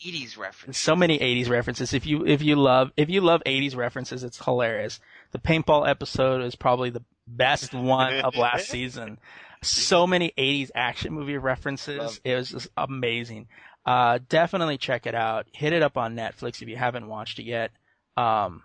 Speaker 2: Edie's reference.
Speaker 1: so many 80s references. If you if you love if you love 80s references, it's hilarious. The paintball episode is probably the best one of last season. So many 80s action movie references.
Speaker 2: Love
Speaker 1: It was just amazing. Uh, definitely check it out. Hit it up on Netflix if you haven't watched it yet. Um,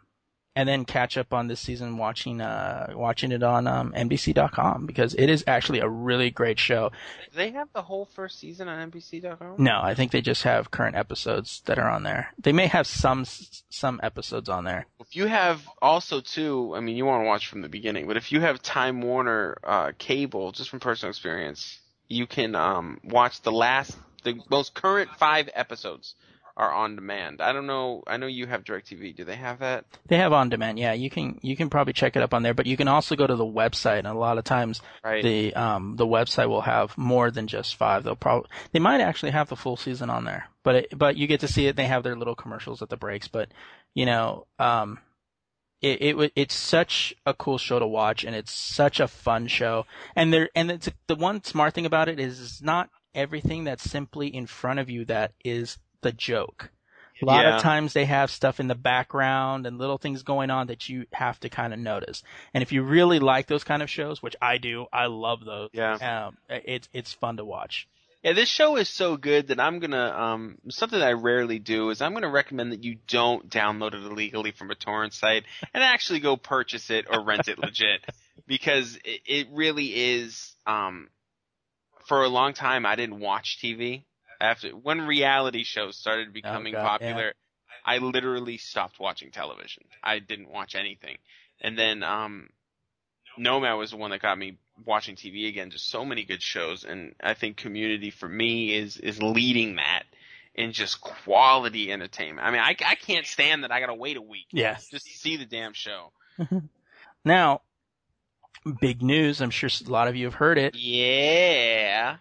Speaker 1: and then catch up on this season watching uh watching it on um, NBC.com because it is actually a really great show.
Speaker 2: Do they have the whole first season on NBC.com?
Speaker 1: No, I think they just have current episodes that are on there. They may have some some episodes on there.
Speaker 2: If you have also too, I mean, you want to watch from the beginning, but if you have Time Warner uh, cable, just from personal experience, you can um, watch the last, the most current five episodes are on demand. I don't know. I know you have DirecTV. Do they have that?
Speaker 1: They have on demand. Yeah, you can you can probably check it up on there, but you can also go to the website. And a lot of times,
Speaker 2: Right.
Speaker 1: the um the website will have more than just five. They'll probably they might actually have the full season on there, but it, but you get to see it. They have their little commercials at the breaks, but you know um it, it it's such a cool show to watch, and it's such a fun show. And there, and it's the one smart thing about it is it's not everything that's simply in front of you that is the joke. A lot
Speaker 2: Yeah.
Speaker 1: of times they have stuff in the background and little things going on that you have to kind of notice. And if you really like those kind of shows, which I do, I love those.
Speaker 2: Yeah.
Speaker 1: Um, it's it's fun to watch.
Speaker 2: Yeah, this show is so good that I'm gonna um something that I rarely do is I'm gonna recommend that you don't download it illegally from a torrent site and actually go purchase it or rent it legit because it, it really is um for a long time I didn't watch TV after when reality shows started becoming
Speaker 1: God,
Speaker 2: popular I literally stopped watching television I didn't watch anything and then um Nomad was the one that got me watching TV again. Just so many good shows, and I think Community for me is is leading that in just quality entertainment. I mean, I, I can't stand that I gotta wait a week
Speaker 1: Yeah.
Speaker 2: just to see the damn show.
Speaker 1: Now, big news. I'm sure a lot of you have heard it.
Speaker 2: Yeah.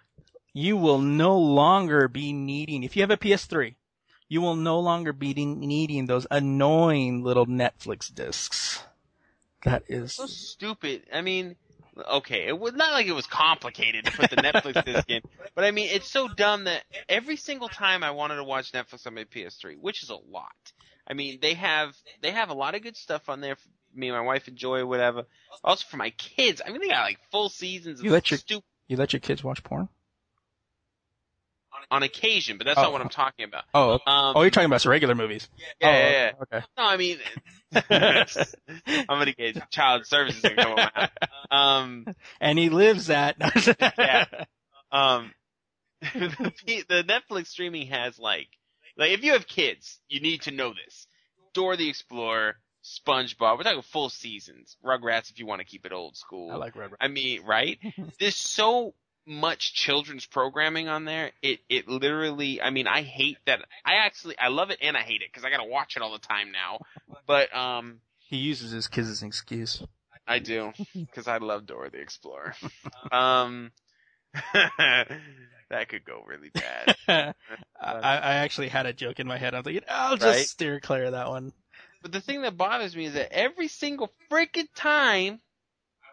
Speaker 1: You will no longer be needing, if you have a PS3, you will no longer be needing those annoying little Netflix discs. That is,
Speaker 2: So stupid. I mean, okay, it was not like it was complicated to put the Netflix disc in, but I mean, it's so dumb that every single time I wanted to watch Netflix on my PS3, which is a lot. I mean, they have they have a lot of good stuff on there. For me and my wife enjoy whatever. Also for my kids, I mean, they got like full seasons of
Speaker 1: You let your-
Speaker 2: stupid
Speaker 1: you let your kids watch porn?
Speaker 2: On occasion, but that's
Speaker 1: Oh.
Speaker 2: not what I'm talking about.
Speaker 1: Oh,
Speaker 2: Um,
Speaker 1: oh, you're talking about regular movies.
Speaker 2: yeah,
Speaker 1: oh,
Speaker 2: yeah, yeah.
Speaker 1: Okay.
Speaker 2: No, I mean, I'm gonna get child services to come around. Um,
Speaker 1: and he lives at.
Speaker 2: Yeah. um, the, the Netflix streaming has like, like if you have kids, you need to know this. Dora the Explorer, SpongeBob. We're talking full seasons. Rugrats, if you want to keep it old school.
Speaker 1: I like Red.
Speaker 2: I mean, right? There's so much children's programming on there. It it literally. I mean, I hate that. I actually I love it and I hate it because I gotta watch it all the time now. But um,
Speaker 1: He uses his kids as an excuse.
Speaker 2: I do because I love Dora the Explorer. um, that could go really bad.
Speaker 1: I, I actually had a joke in my head. I was like, I'll just
Speaker 2: Right?
Speaker 1: steer clear of that one.
Speaker 2: But the thing that bothers me is that every single freaking time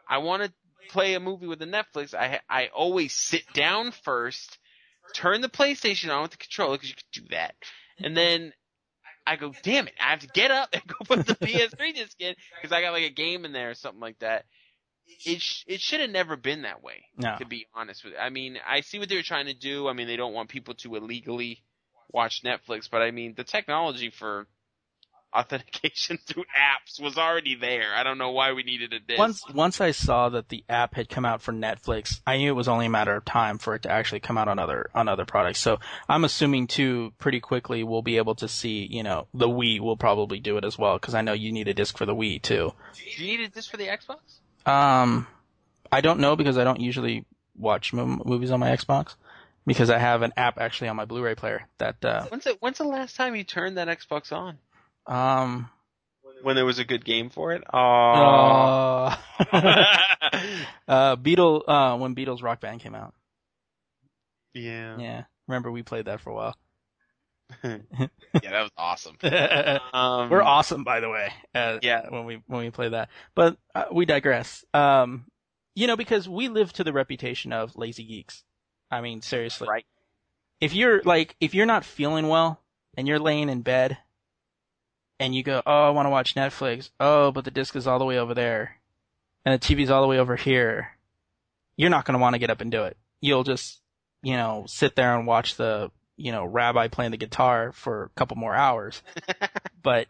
Speaker 2: I want to play a movie with the Netflix, I I always sit down first, turn the PlayStation on with the controller because you can do that, and then I go, damn it, I have to get up and go put the PS3 disc in because I got like a game in there or something like that. It sh- it should have never been that way.
Speaker 1: No.
Speaker 2: To be honest with you, I mean, I see what they were trying to do. I mean, they don't want people to illegally watch Netflix, but I mean, the technology for authentication through apps was already there. I don't know why we needed a disc.
Speaker 1: Once once I saw that the app had come out for Netflix, I knew it was only a matter of time for it to actually come out on other on other products. So I'm assuming too, pretty quickly we'll be able to see, you know, the Wii will probably do it as well because I know you need a disc for the Wii too.
Speaker 2: Do you need a disc for the Xbox?
Speaker 1: Um, I don't know because I don't usually watch mo- movies on my Xbox because I have an app actually on my Blu-ray player that uh
Speaker 2: When's the When's the last time you turned that Xbox on?
Speaker 1: Um
Speaker 2: When there was a good game for it? Oh.
Speaker 1: uh, uh Beatle uh when Beatles Rock Band came out.
Speaker 2: yeah.
Speaker 1: Yeah. Remember we played that for a while.
Speaker 2: Yeah, that was awesome.
Speaker 1: We're
Speaker 2: Um,
Speaker 1: awesome, by the way. Uh,
Speaker 2: Yeah.
Speaker 1: When we when we play that, but uh, we digress. Um, you know, because we live to the reputation of lazy geeks. I mean, seriously.
Speaker 2: Right.
Speaker 1: If you're like, if you're not feeling well and you're laying in bed, and you go, oh, I want to watch Netflix. Oh, but the disc is all the way over there, and the TV's all the way over here. You're not going to want to get up and do it. You'll just, you know, sit there and watch the, you know, rabbi playing the guitar for a couple more hours. but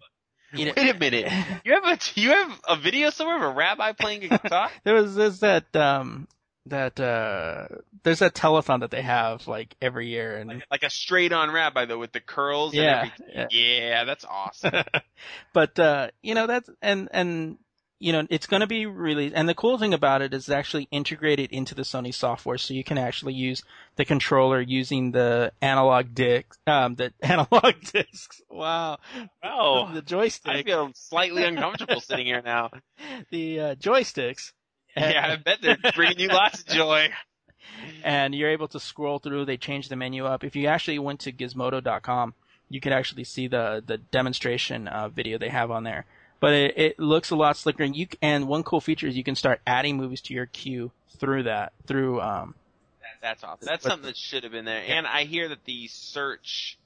Speaker 1: you know,
Speaker 2: Wait a minute. You have a you have a video somewhere of a rabbi playing a guitar?
Speaker 1: there was there's that um that uh there's that telethon that they have like every year and
Speaker 2: like a straight on rabbi though with the curls
Speaker 1: yeah,
Speaker 2: and
Speaker 1: yeah.
Speaker 2: Yeah, that's awesome.
Speaker 1: but uh you know that's and and you know it's going to be released and the cool thing about it is it's actually integrated into the Sony software so you can actually use the controller using the analog disc um the analog discs wow
Speaker 2: Oh,
Speaker 1: the
Speaker 2: joysticks.
Speaker 1: I
Speaker 2: feel slightly uncomfortable sitting here now.
Speaker 1: the uh, joysticks
Speaker 2: Yeah, I bet they're bringing you lots of joy.
Speaker 1: and you're able to scroll through. They changed the menu up. If you actually went to Gizmodo.com, you could actually see the the demonstration uh, video they have on there. but it, it looks a lot slicker. And you and one cool feature is you can start adding movies to your queue through that through um
Speaker 2: That's awesome. That's
Speaker 1: But-
Speaker 2: something that should have been there. And I hear that the search,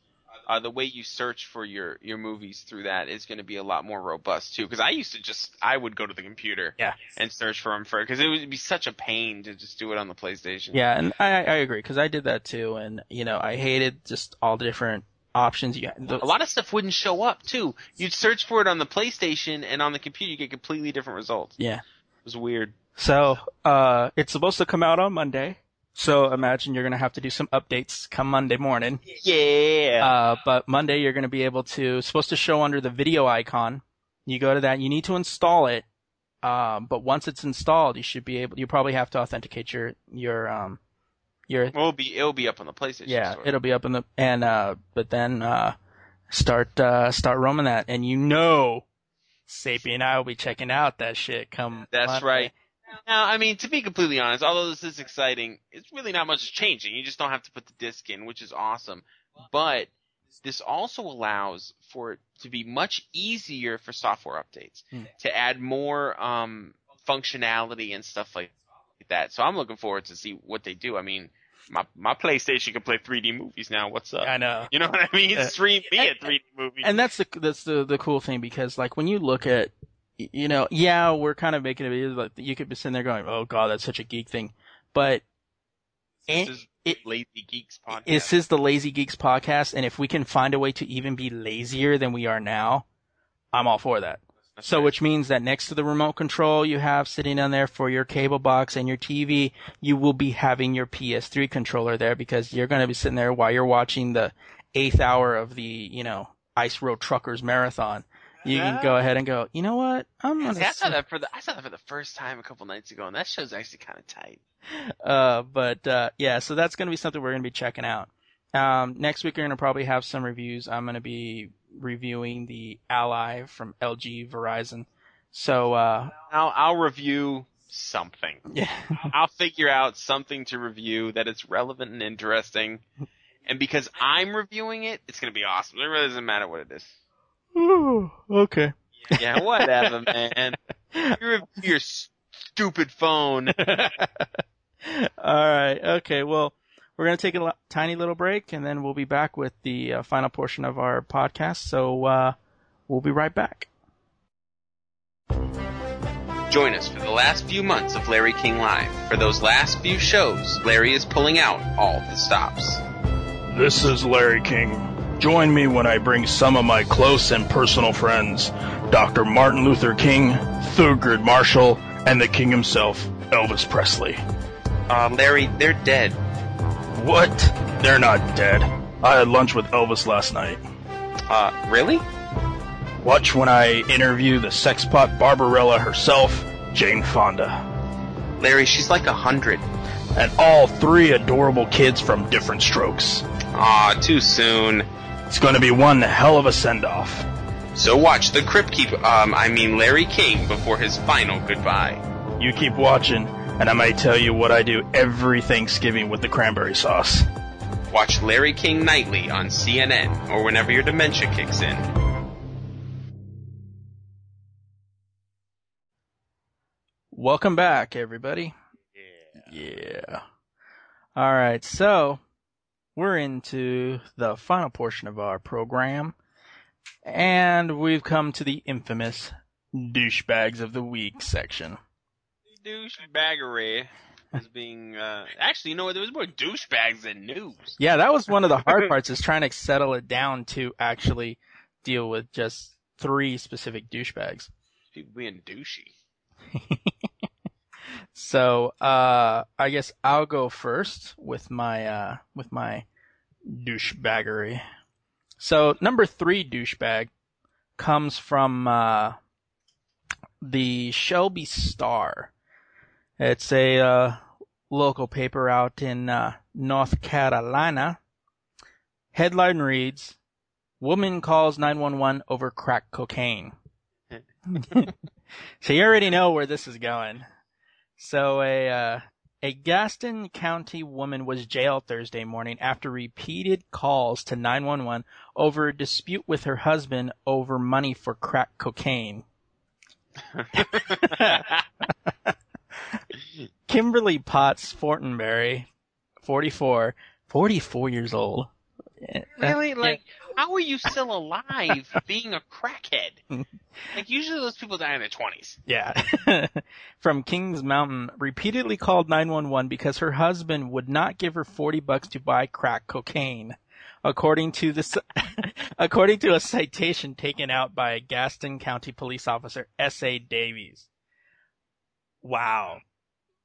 Speaker 2: uh, the way you search for your your movies through that is going to be a lot more robust too. Because I used to just I would go to the computer
Speaker 1: Yeah.
Speaker 2: and search for them for because it would be such a pain to just do it on the PlayStation.
Speaker 1: yeah, and I I agree because I did that too, and you know I hated just all the different options you had.
Speaker 2: A lot of stuff wouldn't show up too. You'd search for it on the PlayStation and on the computer you get completely different results.
Speaker 1: yeah.
Speaker 2: It was weird.
Speaker 1: So, uh, it's supposed to come out on Monday. So imagine you're gonna have to do some updates come Monday morning.
Speaker 2: Yeah.
Speaker 1: Uh, but Monday you're gonna be able to, supposed to show under the video icon. You go to that, you need to install it. Um, but once it's installed, you should be able, you probably have to authenticate your, your, um, your,
Speaker 2: well, it'll be it'll be up on the PlayStation.
Speaker 1: yeah,
Speaker 2: Store.
Speaker 1: it'll be up in the, and, uh, but then, uh, start, uh, start roaming that. And you know, Sapien and I will be checking out that shit come
Speaker 2: That's
Speaker 1: Monday.
Speaker 2: right. Now, I mean, to be completely honest, although this is exciting, it's really not much changing. You just don't have to put the disc in, which is awesome. But this also allows for it to be much easier for software updates
Speaker 1: Hmm.
Speaker 2: to add more um, functionality and stuff like that. So I'm looking forward to see what they do. I mean, my my PlayStation can play 3D movies now. What's up?
Speaker 1: I know.
Speaker 2: You know what I mean?
Speaker 1: Uh,
Speaker 2: Stream me a 3D movie.
Speaker 1: and that's the that's the the cool thing because like when you look at you know yeah we're kind of making it like you could be sitting there going oh god that's such a geek thing. But
Speaker 2: this is
Speaker 1: it-
Speaker 2: Lazy Geeks podcast.
Speaker 1: this is the lazy geeks podcast and if we can find a way to even be lazier than we are now i'm all for that.
Speaker 2: That's
Speaker 1: so which means that next to the remote control you have sitting on there for your cable box and your tv you will be having your ps3 controller there because you're going to be sitting there while you're watching the eighth hour of the you know ice road truckers marathon you can go ahead and go you know what i'm going
Speaker 2: See, I saw that for the I saw that for the first time a couple nights ago, and that show's actually kind of tight.
Speaker 1: uh but uh yeah so that's going to be something we're going to be checking out um next week we're going to probably have some reviews i'm going to be reviewing the ally from lg verizon so uh
Speaker 2: I'll I'll review something.
Speaker 1: yeah
Speaker 2: I'll figure out something to review that is relevant and interesting. And because I'm reviewing it, it's gonna be awesome. It really doesn't matter what it is.
Speaker 1: Okay
Speaker 2: Yeah, whatever, man. You review your stupid phone.
Speaker 1: All right. Okay. Well, we're going to take a li- tiny little break and then we'll be back with the uh, final portion of our podcast. So, uh, we'll be right back.
Speaker 2: Join us for the last few months of Larry King Live. For those last few shows, Larry is pulling out all the stops.
Speaker 5: This is Larry King. Join me when I bring some of my close and personal friends, Dr. Martin Luther King, Thurgood Marshall, and the King himself, Elvis Presley.
Speaker 2: Uh, Larry, they're dead.
Speaker 5: What? They're not dead. I had lunch with Elvis last night.
Speaker 2: Uh, really?
Speaker 5: Watch when I interview the sexpot Barbarella herself, Jane Fonda.
Speaker 2: Larry, she's like a hundred.
Speaker 5: And all three adorable kids from Diff'rent Strokes.
Speaker 2: Ah, too soon.
Speaker 5: It's going to be one hell of a send off.
Speaker 2: So watch the Crypt Keep, um, I mean Larry King before his final goodbye.
Speaker 5: You keep watching, and I might tell you what I do every Thanksgiving with the cranberry sauce.
Speaker 2: Watch Larry King nightly on CNN or whenever your dementia kicks in.
Speaker 1: Welcome back, everybody. Yeah. All right. So we're into the final portion of our program and we've come to the infamous douchebags of the week section.
Speaker 2: Douchebaggery is being, uh, actually, you know what? There was more douchebags than news.
Speaker 1: Yeah, that was one of the hard parts is trying to settle it down to actually deal with just three specific douchebags.
Speaker 2: People being douchey.
Speaker 1: So, uh, I guess I'll go first with my, uh, with my douchebaggery. So, number three douchebag comes from, uh, the Shelby Star. It's a, uh, local paper out in, uh, North Carolina. Headline reads, Woman calls 911 over crack cocaine. so you already know where this is going. So a uh, a Gaston County woman was jailed Thursday morning after repeated calls to 911 over a dispute with her husband over money for crack cocaine. Kimberly Potts Fortenberry, 44, 44 years old. Eh,
Speaker 2: Really?
Speaker 1: uh,
Speaker 2: Like, how are you still alive being a crackhead? like, usually those people die in their 20s.
Speaker 1: Yeah. From Kings Mountain repeatedly called 911 because her husband would not give her 40 bucks to buy crack cocaine. According to the, according to a citation taken out by Gaston County police officer S.A. Davies. Wow.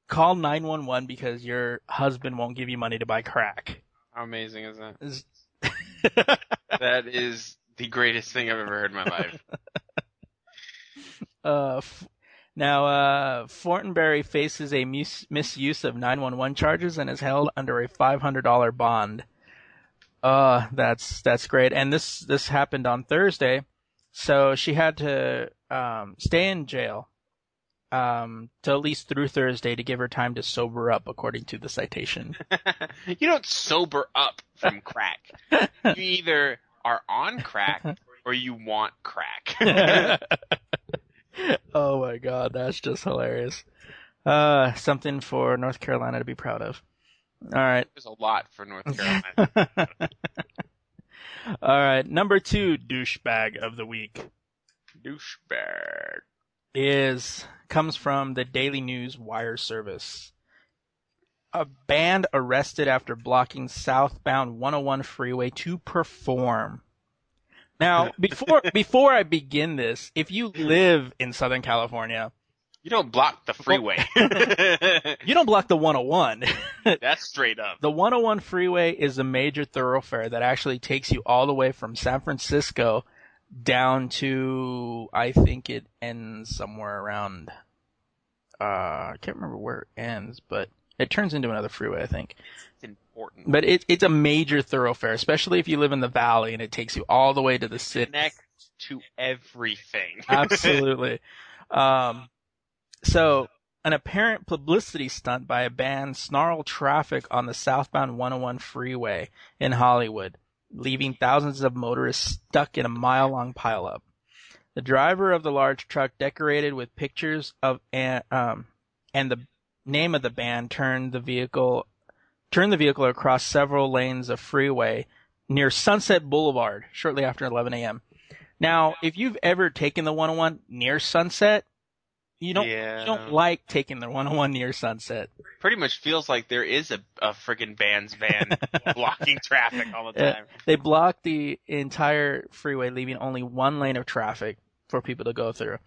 Speaker 1: Call 911 because your husband won't give you money to buy crack.
Speaker 2: How amazing is that?
Speaker 1: Is-
Speaker 2: That is the greatest thing I've ever heard in my life.
Speaker 1: Uh, f- now, uh, Fortenberry faces a mis- misuse of 911 charges and is held under a $500 bond. Uh, that's, that's great. And this, this happened on Thursday. So she had to, um, stay in jail, um, till at least through Thursday to give her time to sober up, according to the citation.
Speaker 2: you don't sober up from crack. You either are on crack or you want crack.
Speaker 1: oh my god, that's just hilarious. Uh, something for North Carolina to be proud of. All right.
Speaker 2: There's a lot for North Carolina.
Speaker 1: All right, number two douchebag of the week
Speaker 2: Douchebag.
Speaker 1: Is comes from the Daily News Wire Service. A band arrested after blocking southbound 101 freeway to perform. Now, before before I begin this, if you live in Southern California,
Speaker 2: You don't block the freeway.
Speaker 1: you don't block the 101.
Speaker 2: That's straight up.
Speaker 1: The 101 freeway is a major thoroughfare that actually takes you all the way from San Francisco down to I think it ends somewhere around uh I can't remember where it ends, but it turns into another freeway, I think.
Speaker 2: It's important.
Speaker 1: But it, it's a major thoroughfare, especially if you live in the valley and it takes you all the way to the city.
Speaker 2: Connect to everything.
Speaker 1: Absolutely. Um, so, an apparent publicity stunt by a band snarled traffic on the southbound 101 freeway in Hollywood, leaving thousands of motorists stuck in a mile long pileup. The driver of the large truck, decorated with pictures of um, and the name of the band, turned the vehicle turned the vehicle across several lanes of freeway near Sunset Boulevard shortly after 11 a.m. Now, if you've ever taken the 101 near Sunset, you don't
Speaker 2: Yeah.
Speaker 1: you don't like taking the 101 near Sunset.
Speaker 2: Pretty much feels like there is a, a friggin' band's van blocking traffic all the time.
Speaker 1: They block the entire freeway, leaving only one lane of traffic for people to go through.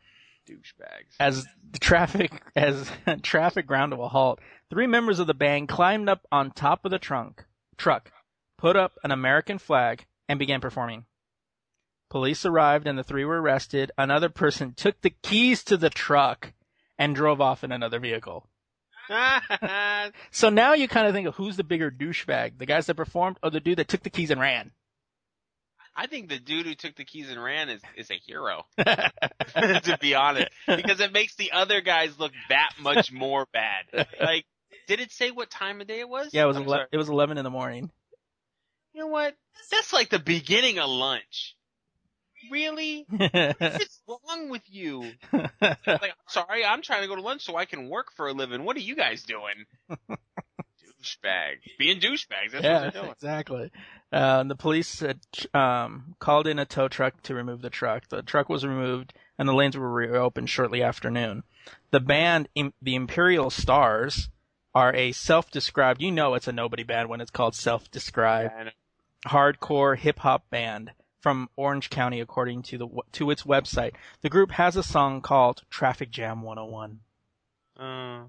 Speaker 2: Douchebags.
Speaker 1: As the traffic as traffic ground to a halt, three members of the band climbed up on top of the trunk truck, put up an American flag, and began performing. Police arrived and the three were arrested. Another person took the keys to the truck and drove off in another vehicle. So now you kind of think of who's the bigger douchebag, the guys that performed or the dude that took the keys and ran.
Speaker 2: I think the dude who took the keys and ran is, is a hero. to be honest. Because it makes the other guys look that much more bad. Like, did it say what time of day it was?
Speaker 1: Yeah, it was
Speaker 2: I'm
Speaker 1: ele-
Speaker 2: sorry.
Speaker 1: it was 11 in the morning.
Speaker 2: You know what? That's like the beginning of lunch. Really? What's wrong with you? Like, I'm sorry, I'm trying to go to lunch so I can work for a living. What are you guys doing? douchebags. Being douchebags. That's
Speaker 1: yeah,
Speaker 2: what they're doing.
Speaker 1: exactly. Uh, the police had, um, called in a tow truck to remove the truck. The truck was removed, and the lanes were reopened shortly after noon. The band, Im- the Imperial Stars, are a self-described. You know, it's a nobody band when it's called self-described hardcore hip hop band from Orange County, according to the to its website. The group has a song called Traffic Jam 101.
Speaker 2: uh,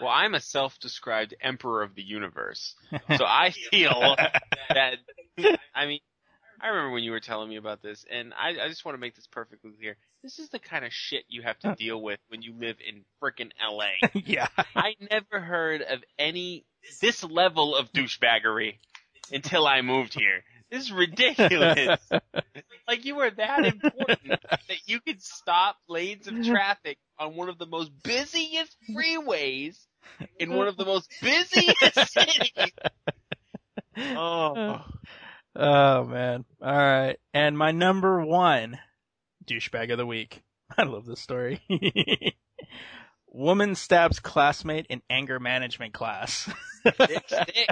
Speaker 2: well, I'm a self-described emperor of the universe. So I feel that, I mean, I remember when you were telling me about this, and I, I just want to make this perfectly clear. This is the kind of shit you have to deal with when you live in frickin' LA.
Speaker 1: yeah.
Speaker 2: I never heard of any, this level of douchebaggery until I moved here. This is ridiculous. like you are that important that you could stop lanes of traffic on one of the most busiest freeways in one of the most busiest cities. Oh,
Speaker 1: Oh man. All right. And my number one douchebag of the week I love this story. Woman stabs classmate in anger management class.
Speaker 2: Stick, stick.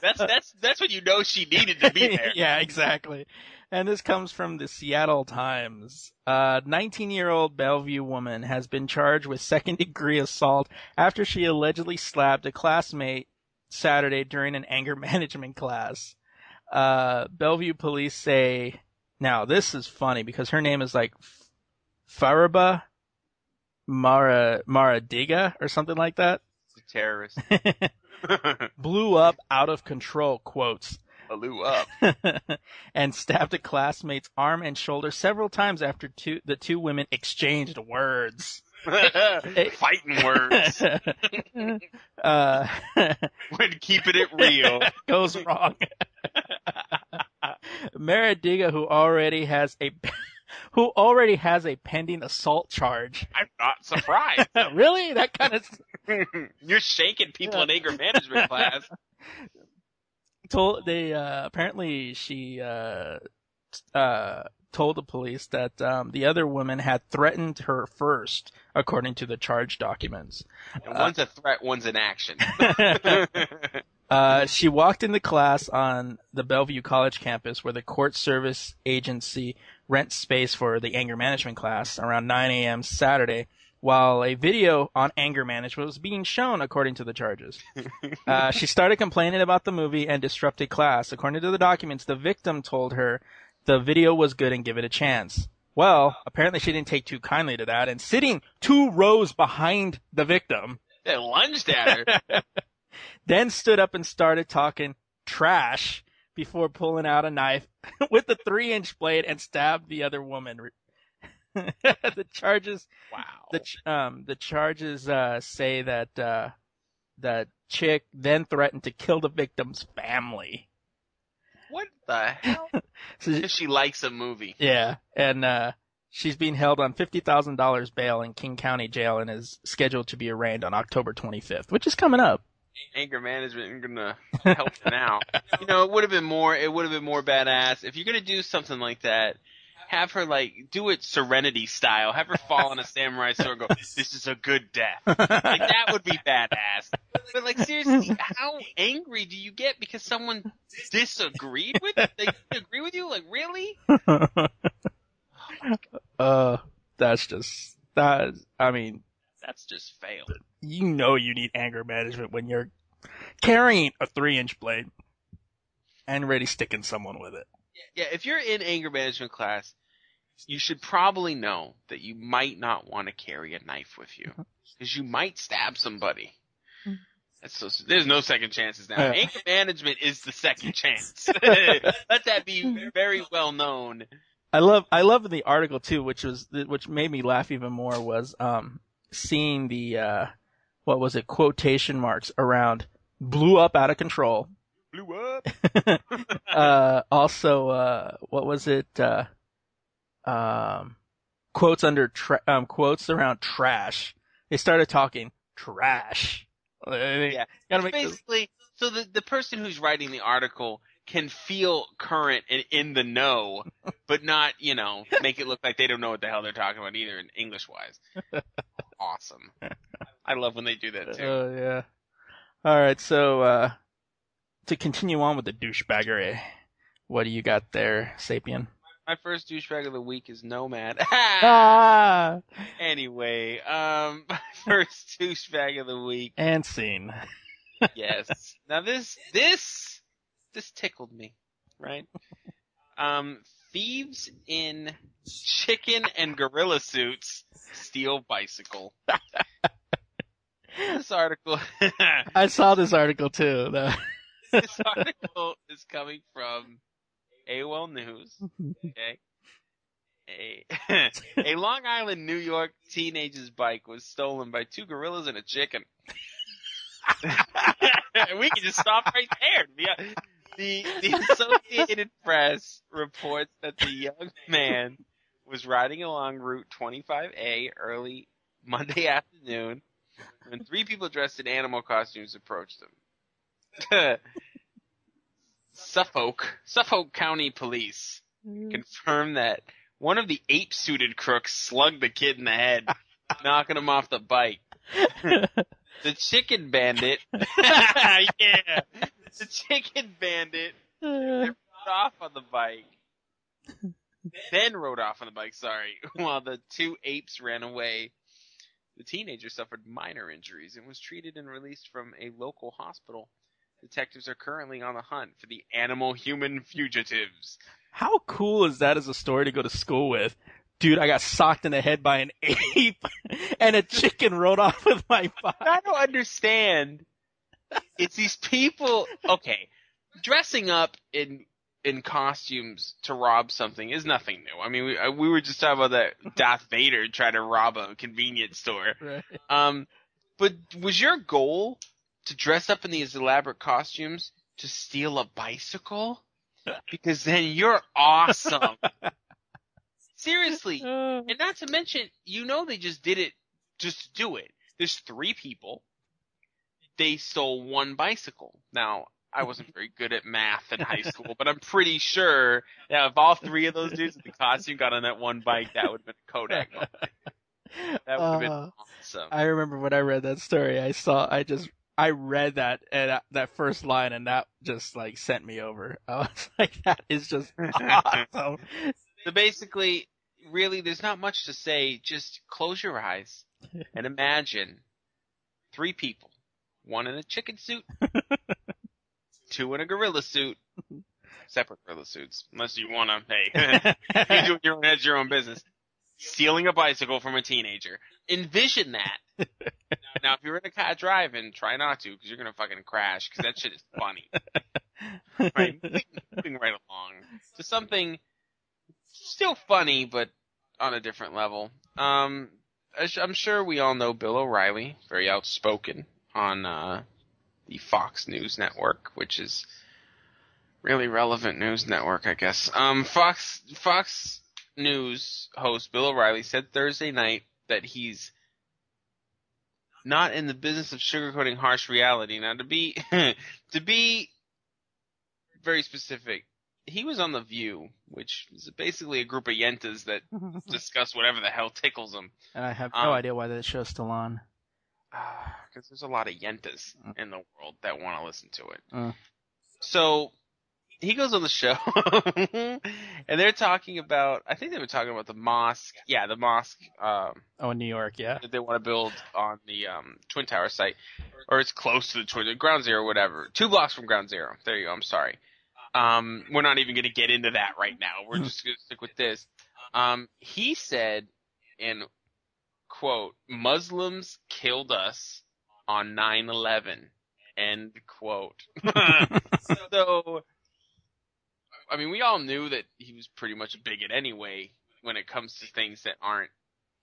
Speaker 2: That's that's that's when you know she needed to be there.
Speaker 1: yeah, exactly. And this comes from the Seattle Times. A 19 year old Bellevue woman has been charged with second degree assault after she allegedly slapped a classmate Saturday during an anger management class. Uh, Bellevue police say, now this is funny because her name is like Faraba Mara, Maradiga or something like that.
Speaker 2: It's a terrorist.
Speaker 1: Blew up out of control, quotes.
Speaker 2: Blew up.
Speaker 1: and stabbed a classmate's arm and shoulder several times after two, the two women exchanged words.
Speaker 2: Fighting words.
Speaker 1: uh,
Speaker 2: when keeping it real.
Speaker 1: goes wrong. Maradiga, who already has a who already has a pending assault charge.
Speaker 2: I'm not surprised.
Speaker 1: really? That kind of
Speaker 2: You're shaking people in anger management class.
Speaker 1: told they uh apparently she uh uh told the police that um the other woman had threatened her first according to the charge documents
Speaker 2: And one's a threat, one's an action.
Speaker 1: uh she walked into class on the Bellevue College campus where the court service agency rents space for the anger management class around 9 a.m. Saturday while a video on anger management was being shown according to the charges. Uh, she started complaining about the movie and disrupted class. According to the documents, the victim told her the video was good and give it a chance. Well, apparently she didn't take too kindly to that and sitting two rows behind the victim,
Speaker 2: they lunged at her.
Speaker 1: then stood up and started talking trash before pulling out a knife with a three inch blade and stabbed the other woman. the charges
Speaker 2: Wow.
Speaker 1: the um the charges uh say that uh the chick then threatened to kill the victim's family.
Speaker 2: what the hell?
Speaker 1: So,
Speaker 2: If she likes a movie.
Speaker 1: yeah, and uh she's being held on fifty thousand dollars bail in King County Jail and is scheduled to be arraigned on October twenty fifth, which is coming up.
Speaker 2: Anger management ain't gonna help now. You know, it would have been more. It would have been more badass if you're gonna do something like that. Have her like do it Serenity style. Have her fall on a samurai sword. and Go, this is a good death. Like that would be badass. But like seriously, how angry do you get because someone disagreed with? They agree with you? Like really?
Speaker 1: uh, that's just that. I mean,
Speaker 2: That's just fail.
Speaker 1: You know you need anger management when you're carrying a three inch blade and ready sticking someone with it.
Speaker 2: Yeah, if you're in anger management class, you should probably know that you might not want to carry a knife with you because you might stab somebody. That's so, there's no second chances now.
Speaker 1: Yeah.
Speaker 2: Anger management is the second chance. Let that be very well known.
Speaker 1: I love I love the article too, which was which made me laugh even more was um seeing the uh what was it quotation marks around blew up out of control.
Speaker 2: Blew up.
Speaker 1: uh also uh what was it uh um quotes under tra- um quotes around trash. They started talking trash.
Speaker 2: Yeah,
Speaker 1: make this-
Speaker 2: basically so the the person who's writing the article can feel current and in the know, but not you know make it look like they don't know what the hell they're talking about either in English wise. awesome. I love when they do that too.
Speaker 1: Oh yeah. All right, so uh to continue on with the douchebaggery, what do you got there, Sapien?
Speaker 2: My first douchebag of the week is Nomad.
Speaker 1: Ah,
Speaker 2: anyway, um, my first douchebag of the week.
Speaker 1: and scene.
Speaker 2: Yes. now this this this tickled me, right? Um, thieves in chicken and gorilla suits steal bicycle. This article
Speaker 1: I saw this article too. though.
Speaker 2: this article is coming from AOL News. Okay. A, a Long Island, New York teenager's bike was stolen by two gorillas and a chicken. we can just stop right there. Yeah. The, the Associated Press reports that the young man was riding along Route 25A early Monday afternoon when three people dressed in animal costumes approached them. Suffolk, Suffolk County Police mm. confirmed that one of the ape-suited crooks slugged the kid in the head, knocking him off the bike. The chicken bandit, yeah, the chicken bandit uh. rode off on the bike. Then rode off on the bike, sorry, while the two apes ran away. The teenager suffered minor injuries and was treated and released from a local hospital. Detectives are currently on the hunt for the animal human fugitives.
Speaker 1: How cool is that as a story to go to school with? Dude, I got socked in the head by an ape and a chicken rode off with my bike.
Speaker 2: I don't understand. It's these people. Okay, dressing up in in costumes to rob something is nothing new. I mean, we uh, we were just talking about that Darth Vader trying to rob a convenience store.
Speaker 1: Right.
Speaker 2: Um, but was your goal to dress up in these elaborate costumes to steal a bicycle? Because then you're awesome. Seriously. And not to mention, you know they just did it just to do it. There's three people. They stole one bicycle. Now, I wasn't very good at math in high school, but I'm pretty sure that if all three of those dudes with the costume got on that one bike, that would have been a Kodak moment. That would have been
Speaker 1: Uh,
Speaker 2: awesome.
Speaker 1: I remember when I read that story, I saw, I just, I read that, and that- that first line, and that just like sent me over. I was like, that is just awesome.
Speaker 2: So basically, really, there's not much to say. Just close your eyes and imagine three people. One in a chicken suit, two in a gorilla suit, separate gorilla suits, unless you wanna, hey, you do your own, your own business. Stealing a bicycle from a teenager. Envision that. now, if you're in a car driving, try not to, because you're gonna fucking crash, because that shit is funny. Right, moving, moving right along to something still funny, but on a different level. Um, I'm sure we all know Bill O'Reilly, very outspoken on uh, the Fox News Network, which is really relevant news network, I guess. Um, Fox Fox News host Bill O'Reilly said Thursday night that he's not in the business of sugarcoating harsh reality. Now, to be to be very specific, he was on the View, which is basically a group of yentas that discuss whatever the hell tickles them.
Speaker 1: and I have
Speaker 2: Um,
Speaker 1: no idea why that show's still on.
Speaker 2: Because there's a lot of yentas in the world that want to listen to it.
Speaker 1: Uh.
Speaker 2: So he goes on the show, and they're talking about. I think they were talking about the mosque. Yeah, the mosque um,
Speaker 1: Oh, in New York, yeah.
Speaker 2: that they want to build on the um, Twin Tower site, or it's close to the Twin Ground Zero, whatever. Two blocks from Ground Zero. There you go. I'm sorry. Um, we're not even going to get into that right now. We're just going to stick with this. Um, he said, in quote, Muslims killed us on 9/11. End quote. so, I mean, we all knew that he was pretty much a bigot anyway when it comes to things that aren't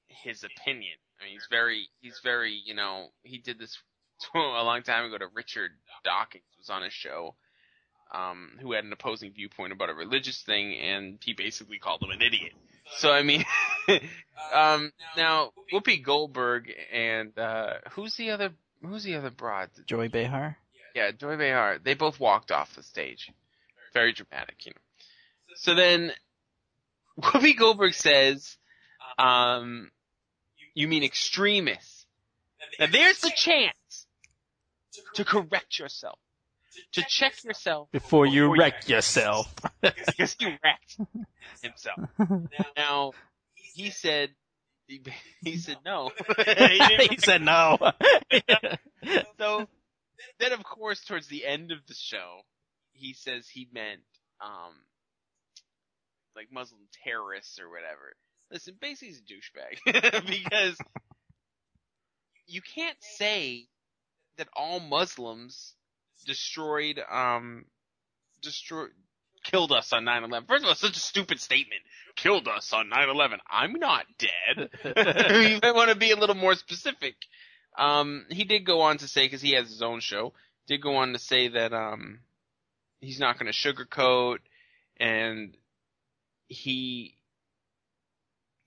Speaker 2: his opinion. I mean, he's very, he's very, you know, he did this a long time ago to Richard Dawkins who was on his show, um, who had an opposing viewpoint about a religious thing, and he basically called him an idiot. So I mean, um, now Whoopi Goldberg and uh, who's the other, who's the other broad?
Speaker 1: Joy Behar.
Speaker 2: Yeah, Joy Behar. They both walked off the stage. Very dramatic, you know. So then, Whoopi Goldberg says, um, you mean extremists. Now there's the chance to correct yourself. To check yourself
Speaker 1: Before you wreck yourself.
Speaker 2: because he wrecked himself. Now, he said, he, he said no. He
Speaker 1: he said no.
Speaker 2: so then of course towards the end of the show he says he meant um like muslim terrorists or whatever listen basically he's a douchebag because you can't say that all muslims destroyed um destroyed killed us on 9-11 first of all such a stupid statement. Killed us on 9-11 i'm not dead. You might want to be a little more specific. Um, he did go on to say, because he has his own show, did go on to say that um, he's not going to sugarcoat, and he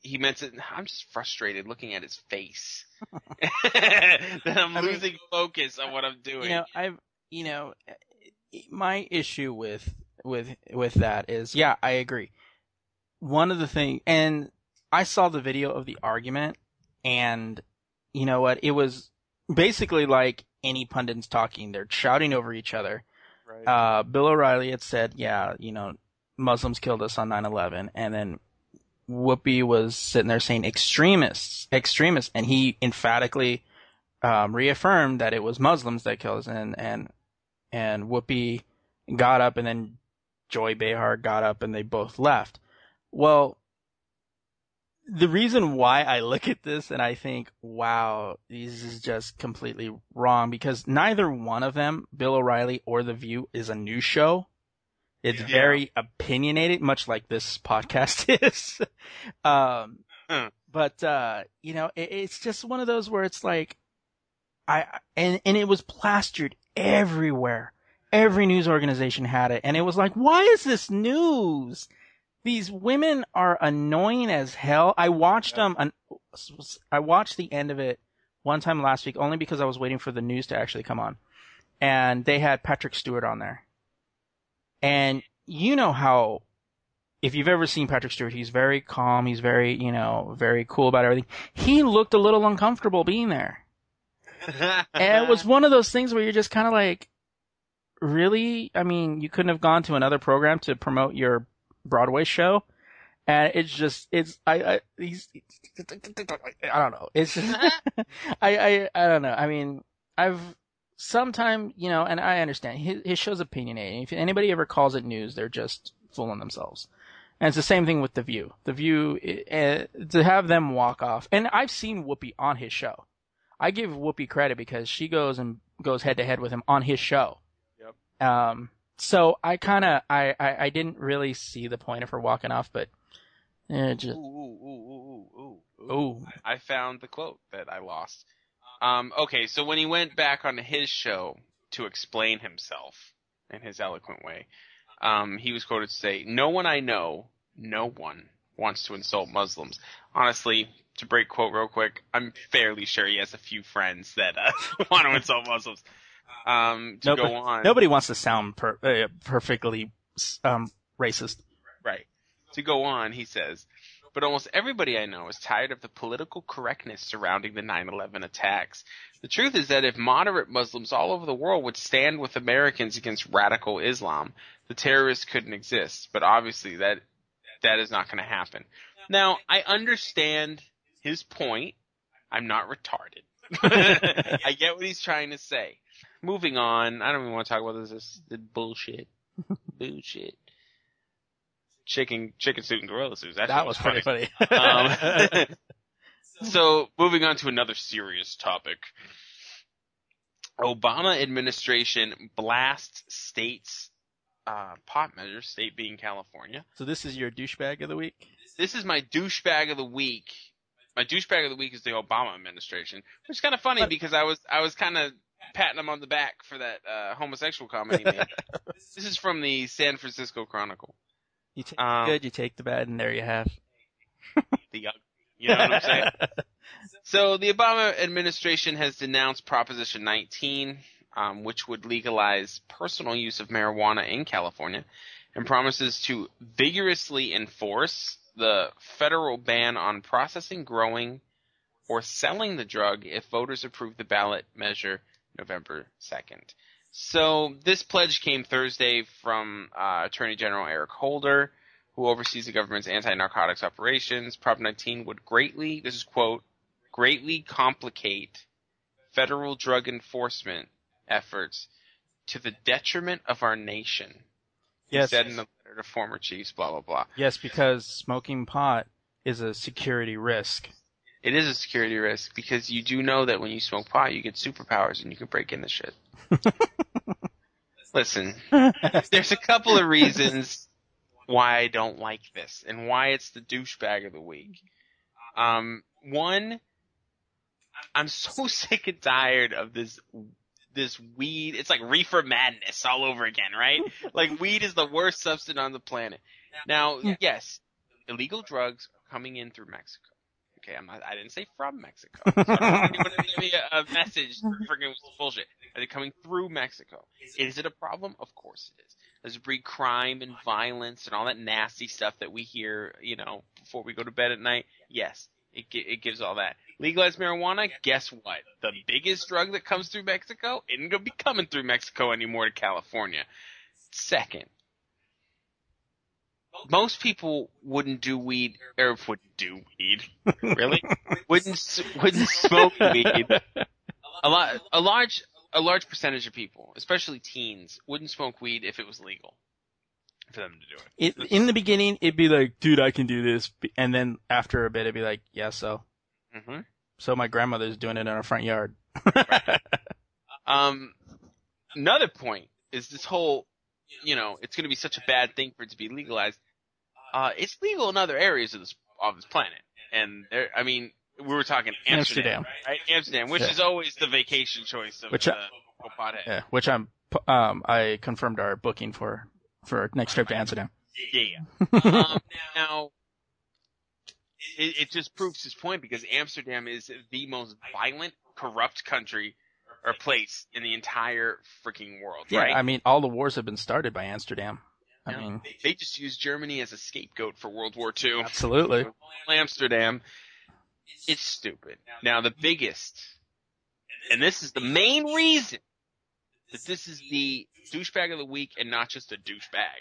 Speaker 2: he meant it. I'm just frustrated looking at his face. That I'm
Speaker 1: I mean-
Speaker 2: losing focus on what I'm doing.
Speaker 1: you know, I've, you know, my issue with with with that is, yeah, I agree. one of the thing, and I saw the video of the argument, and you know what? It was basically like any pundits talking. They're shouting over each other.
Speaker 2: Right.
Speaker 1: Uh, Bill O'Reilly had said, yeah, you know, Muslims killed us on 9/11, and then Whoopi was sitting there saying extremists, extremists, and he emphatically um, reaffirmed that it was Muslims that killed us, and and and Whoopi got up, and then Joy Behar got up, and they both left. Well, the reason why I look at this and I think, wow, this is just completely wrong because neither one of them, Bill O'Reilly or The View, is a news show. It's
Speaker 2: Yeah.
Speaker 1: very opinionated, much like this podcast is. um, but, uh, you know, it, it's just one of those where it's like, I, and, and it was plastered everywhere. Every news organization had it. And it was like, why is this news? These women are annoying as hell. I watched them. I watched the end of it one time last week only because I was waiting for the news to actually come on, and they had Patrick Stewart on there. And you know how, if you've ever seen Patrick Stewart, he's very calm. He's very, you know, very cool about everything. He looked a little uncomfortable being there. And it was one of those things where you're just kind of like, really? I mean, you couldn't have gone to another program to promote your Broadway show? And it's just, it's, I, I, he's, I don't know. It's just, I, I, I don't know. I mean, I've, sometime, you know, and I understand his, his show's opinionated. If anybody ever calls it news, they're just fooling themselves. And it's the same thing with The View. The View, uh, to have them walk off, and I've seen Whoopi on his show. I give Whoopi credit because she goes and goes head to head with him on his show.
Speaker 2: Yep.
Speaker 1: Um, so I kind of, I, I, I didn't really see the point of her walking off, but, eh,
Speaker 2: Ooh,
Speaker 1: just,
Speaker 2: ooh, ooh, ooh, ooh, ooh.
Speaker 1: ooh.
Speaker 2: I found the quote that I lost. Um, okay, so when he went back on his show to explain himself in his eloquent way, um, he was quoted to say, "No one I know, no one wants to insult Muslims." Honestly, to break quote real quick, I'm fairly sure he has a few friends that uh, want to insult Muslims. Um, to
Speaker 1: Nobody-
Speaker 2: go on,
Speaker 1: Nobody wants to sound per, uh, perfectly, um, racist.
Speaker 2: Right. To go on, he says, but almost everybody I know is tired of the political correctness surrounding the 9/11 attacks. The truth is that if moderate Muslims all over the world would stand with Americans against radical Islam, the terrorists couldn't exist. But obviously that that is not going to happen. Now, I understand his point. I'm not retarded. I get what he's trying to say. Moving on, I don't even want to talk about this. This is bullshit. bullshit. Chicken, chicken suit and gorilla suits. That,
Speaker 1: That
Speaker 2: shit
Speaker 1: was pretty funny.
Speaker 2: um, so moving on to another serious topic. Obama administration blasts states uh, pot measures, state being California.
Speaker 1: so this is your douchebag of the week?
Speaker 2: This is my douchebag of the week. My douchebag of the week is the Obama administration, which is kind of funny because I was I was kind of patting him on the back for that uh, homosexual comment he made. this is from the San Francisco Chronicle.
Speaker 1: You take
Speaker 2: Um,
Speaker 1: the good, you take the bad, and there you have.
Speaker 2: The ugly. You know what I'm saying? So the Obama administration has denounced Proposition 19, um, which would legalize personal use of marijuana in California, and promises to vigorously enforce the federal ban on processing, growing, or selling the drug if voters approve the ballot measure November 2nd. So this pledge came Thursday from uh, Attorney General Eric Holder, who oversees the government's anti-narcotics operations. Prop 19 would greatly, this is quote, greatly complicate federal drug enforcement efforts to the detriment of our nation. He
Speaker 1: Yes.
Speaker 2: said in the letter to former chiefs, blah blah blah.
Speaker 1: Yes, because smoking pot is a security risk.
Speaker 2: It is a security risk because you do know that when you smoke pot, you get superpowers and you can break into shit. Listen, there's a couple of reasons why I don't like this and why it's the douchebag of the week. Um, one, I'm so sick and tired of this this weed. It's like reefer madness all over again, right? like weed is the worst substance on the planet. Now, yes, illegal drugs are coming in through Mexico. Okay, I'm not, I didn't say from Mexico. So I don't want anyone to give me a, a message freaking bullshit. Are they coming through Mexico? Is it a problem? Of course it is. Does it breed crime and violence and all that nasty stuff that we hear, you know, before we go to bed at night? Yes, it it gives all that. Legalize marijuana? Guess what? The biggest drug that comes through Mexico isn't gonna be coming through Mexico anymore to California. Second, most people wouldn't do weed or wouldn't do weed. Really? wouldn't wouldn't smoke weed. A lot, a large, a large percentage of people, especially teens, wouldn't smoke weed if it was legal for them to do it.
Speaker 1: It, in the beginning, it'd be like, dude, I can do this. And then after a bit, it'd be like, yeah, so.
Speaker 2: Hmm
Speaker 1: So my grandmother's doing it in our front yard.
Speaker 2: Um, another point is this whole, you know, it's going to be such a bad thing for it to be legalized. Uh, it's legal in other areas of this of this planet, and there, I mean, we were talking Amsterdam,
Speaker 1: Amsterdam.
Speaker 2: right? Amsterdam, which
Speaker 1: Yeah.
Speaker 2: is always the vacation choice of
Speaker 1: Which
Speaker 2: the
Speaker 1: I- yeah, which I'm, um, I confirmed our booking for, for next trip to Amsterdam.
Speaker 2: Yeah. um, now, it, it just proves his point because Amsterdam is the most violent, corrupt country or place in the entire freaking world,
Speaker 1: Yeah,
Speaker 2: right?
Speaker 1: I mean, all the wars have been started by Amsterdam. I
Speaker 2: Yeah.
Speaker 1: mean,
Speaker 2: they just used Germany as a scapegoat for World War II.
Speaker 1: absolutely.
Speaker 2: Amsterdam. It's stupid. Now the biggest, and this is the main reason that this is the douchebag of the week and not just a douchebag.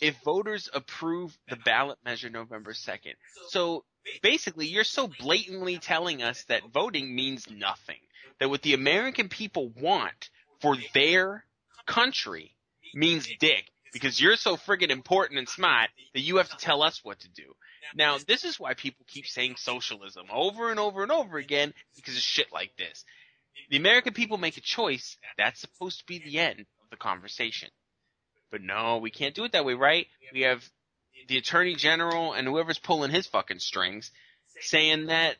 Speaker 2: If voters approve the ballot measure November 2nd, so basically you're so blatantly telling us that voting means nothing. That what the American people want for their country means dick because you're so friggin' important and smart that you have to tell us what to do. Now, this is why people keep saying socialism over and over and over again because of shit like this. The American people make a choice. That's supposed to be the end of the conversation. But no, we can't do it that way, right? We have the Attorney General and whoever's pulling his fucking strings saying that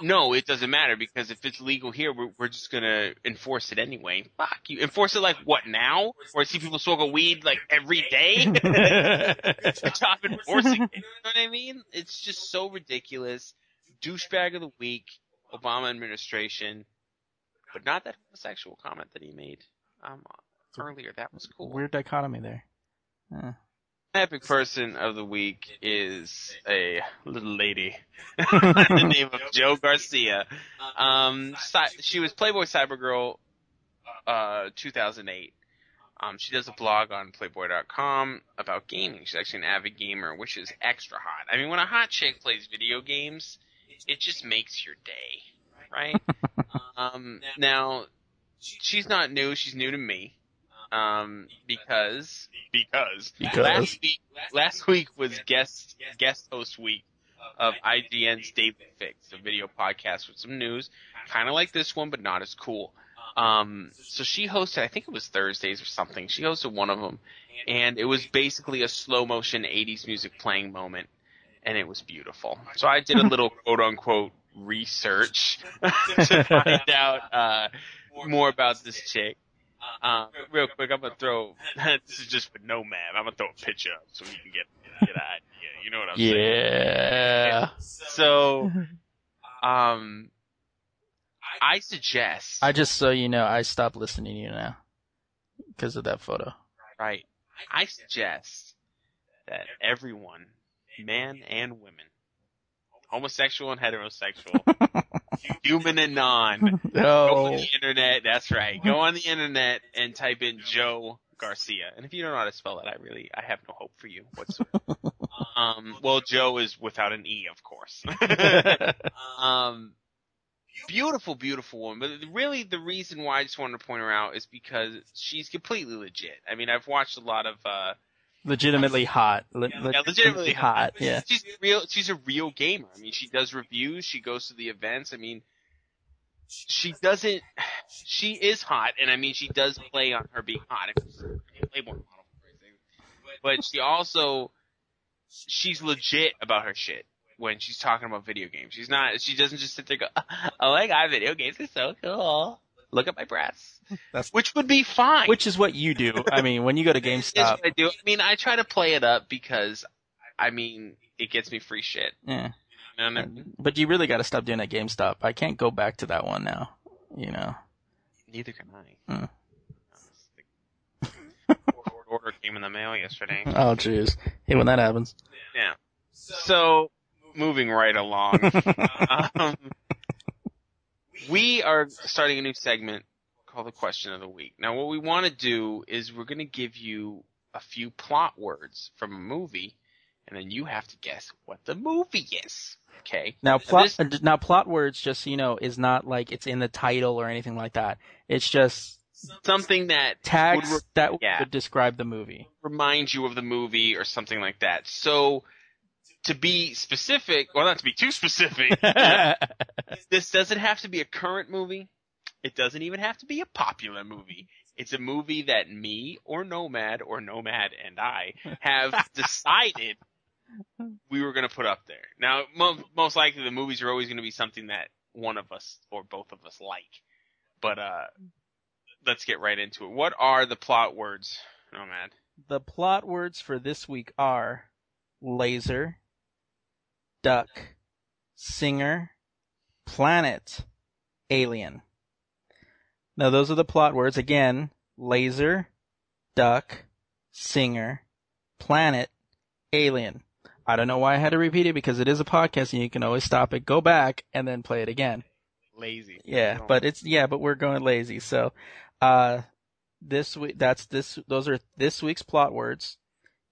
Speaker 2: no, it doesn't matter because if it's legal here, we're, we're just gonna enforce it anyway. Fuck you. Enforce it like what now? Or I see people smoke a weed like every day? Stop enforcing it. You know what I mean? It's just so ridiculous. Douchebag of the week, Obama administration. But not that homosexual comment that he made um, earlier. That was cool.
Speaker 1: Weird dichotomy there. Yeah.
Speaker 2: Epic person of the week is a little lady by the name of Jo Garcia. Um, Cy- she was Playboy Cybergirl, uh, 2008. Um, she does a blog on Playboy.com about gaming. She's actually an avid gamer, which is extra hot. I mean, when a hot chick plays video games, it just makes your day, right? um, now, she's not new. She's new to me. Um, because, because,
Speaker 1: Because.
Speaker 2: last week, last week was guest, guest host week of IGN's Daily Fix, a video podcast with some news, kind of like this one, but not as cool. Um, so she hosted, I think it was Thursdays or something. She hosted one of them, and it was basically a slow motion 80s music playing moment, and it was beautiful. So I did a little quote unquote research to find out, uh, more about this chick. Um, real quick, I'm gonna throw, this is just for no man, I'm gonna throw a picture up so we can get, get an idea. You know what I'm saying?
Speaker 1: Yeah.
Speaker 2: So, um, I suggest,
Speaker 1: I just so you know, I stopped listening to you now because of that photo.
Speaker 2: right, I suggest that everyone, man and women, homosexual and heterosexual, human and non, go on the internet, that's right, go on the internet and type in Jo Garcia. And if you don't know how to spell that, I really, I have no hope for you whatsoever. um, well, Jo is without an E, of course. Um, beautiful, beautiful woman. But really, the reason why I just wanted to point her out is because she's completely legit. I mean, I've watched a lot of. uh
Speaker 1: legitimately hot. Le- le-
Speaker 2: Yeah, legitimately
Speaker 1: hot. Yeah.
Speaker 2: She's real. She's a real gamer. I mean, she does reviews. She goes to the events. I mean, she doesn't. She is hot, and I mean, she does play on her being hot. Playboy model, for Christ's sake. but she also she's legit about her shit when she's talking about video games. She's not. She doesn't just sit there and go, "Oh my god, video games are so cool. Look at my breasts,"
Speaker 1: That's-
Speaker 2: which would be fine.
Speaker 1: Which is what you do. I mean, when you go to GameStop,
Speaker 2: what I do. I mean, I try to play it up because, I mean, it gets me free shit.
Speaker 1: yeah.
Speaker 2: You know I mean?
Speaker 1: But you really got to stop doing at GameStop. I can't go back to that one now. You know.
Speaker 2: Neither can I.
Speaker 1: Hmm.
Speaker 2: order came in the mail yesterday.
Speaker 1: Oh, jeez. Hey, when that happens.
Speaker 2: Yeah. So, moving right along. um, we are starting a new segment called the question of the week. Now, what we want to do is we're going to give you a few plot words from a movie, and then you have to guess what the movie is. Okay.
Speaker 1: Now, plot
Speaker 2: This-
Speaker 1: uh, now plot words, just so you know, is not like it's in the title or anything like that. It's just
Speaker 2: something that
Speaker 1: tags
Speaker 2: would re-
Speaker 1: that
Speaker 2: yeah.
Speaker 1: would describe the movie.
Speaker 2: remind you of the movie or something like that. So, to be specific, well, not to be too specific, this doesn't have to be a current movie. It doesn't even have to be a popular movie. It's a movie that me or Nomad or Nomad and I have decided we were going to put up there. Now, mo- most likely the movies are always going to be something that one of us or both of us like. But, uh, let's get right into it. What are the plot words, Nomad?
Speaker 1: the plot words for this week are laser, duck, singer, planet, alien. Now those are the plot words. Again, laser, duck, singer, planet, alien. I don't know why I had to repeat it because it is a podcast and you can always stop it, go back, and then play it again.
Speaker 2: Lazy.
Speaker 1: Yeah, but it's yeah, but we're going lazy. So, uh, this week that's this those are this week's plot words.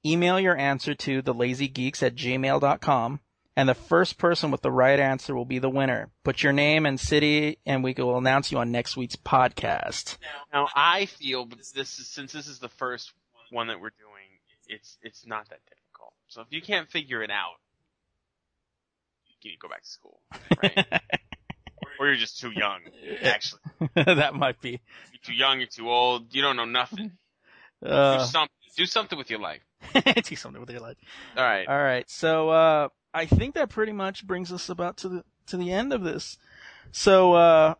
Speaker 1: Email your answer to thelazygeeks at gmail.com and the first person with the right answer will be the winner. Put your name and city and we will announce you on next week's podcast.
Speaker 2: Now I feel, this is since this is the first one that we're doing, it's it's not that difficult. So if you can't figure it out, you go back to school, right? or you're just too young. Actually,
Speaker 1: that might be.
Speaker 2: you're too young, you're too old, you don't know nothing. do
Speaker 1: Uh,
Speaker 2: something. Do something with your life.
Speaker 1: do something with your life.
Speaker 2: All right.
Speaker 1: All right. So uh, I think that pretty much brings us about to the to the end of this. So uh,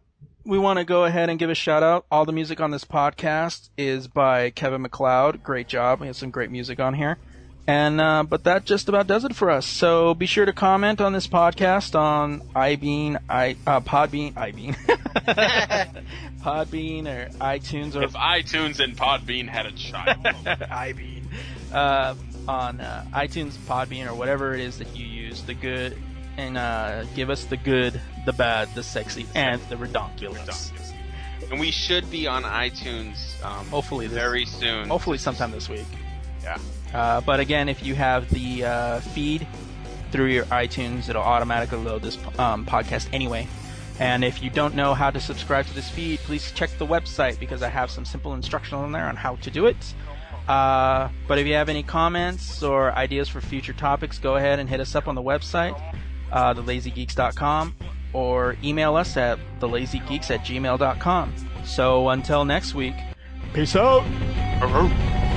Speaker 1: we want to go ahead and give a shout out. All the music on this podcast is by Kevin MacLeod. Great job. We have some great music on here. And uh, but that just about does it for us. So be sure to comment on this podcast on iBean, i uh, Podbean, iBean, Podbean or iTunes or
Speaker 2: If iTunes and Podbean had a child,
Speaker 1: iBean, uh, on uh, iTunes, Podbean, or whatever it is that you use, the good, and uh, give us the good, the bad, the sexy, and the redonkulous.
Speaker 2: and we should be on iTunes um,
Speaker 1: Hopefully, this,
Speaker 2: very soon.
Speaker 1: hopefully sometime this week.
Speaker 2: Yeah.
Speaker 1: Uh, but again, if you have the uh, feed through your iTunes, it'll automatically load this um, podcast anyway. And if you don't know how to subscribe to this feed, please check the website because I have some simple instructional in there on how to do it. Uh, but if you have any comments or ideas for future topics, go ahead and hit us up on the website, uh, thelazygeeks.com, or email us at thelazygeeks at gmail.com. So until next week, peace out!
Speaker 2: Arr, arr.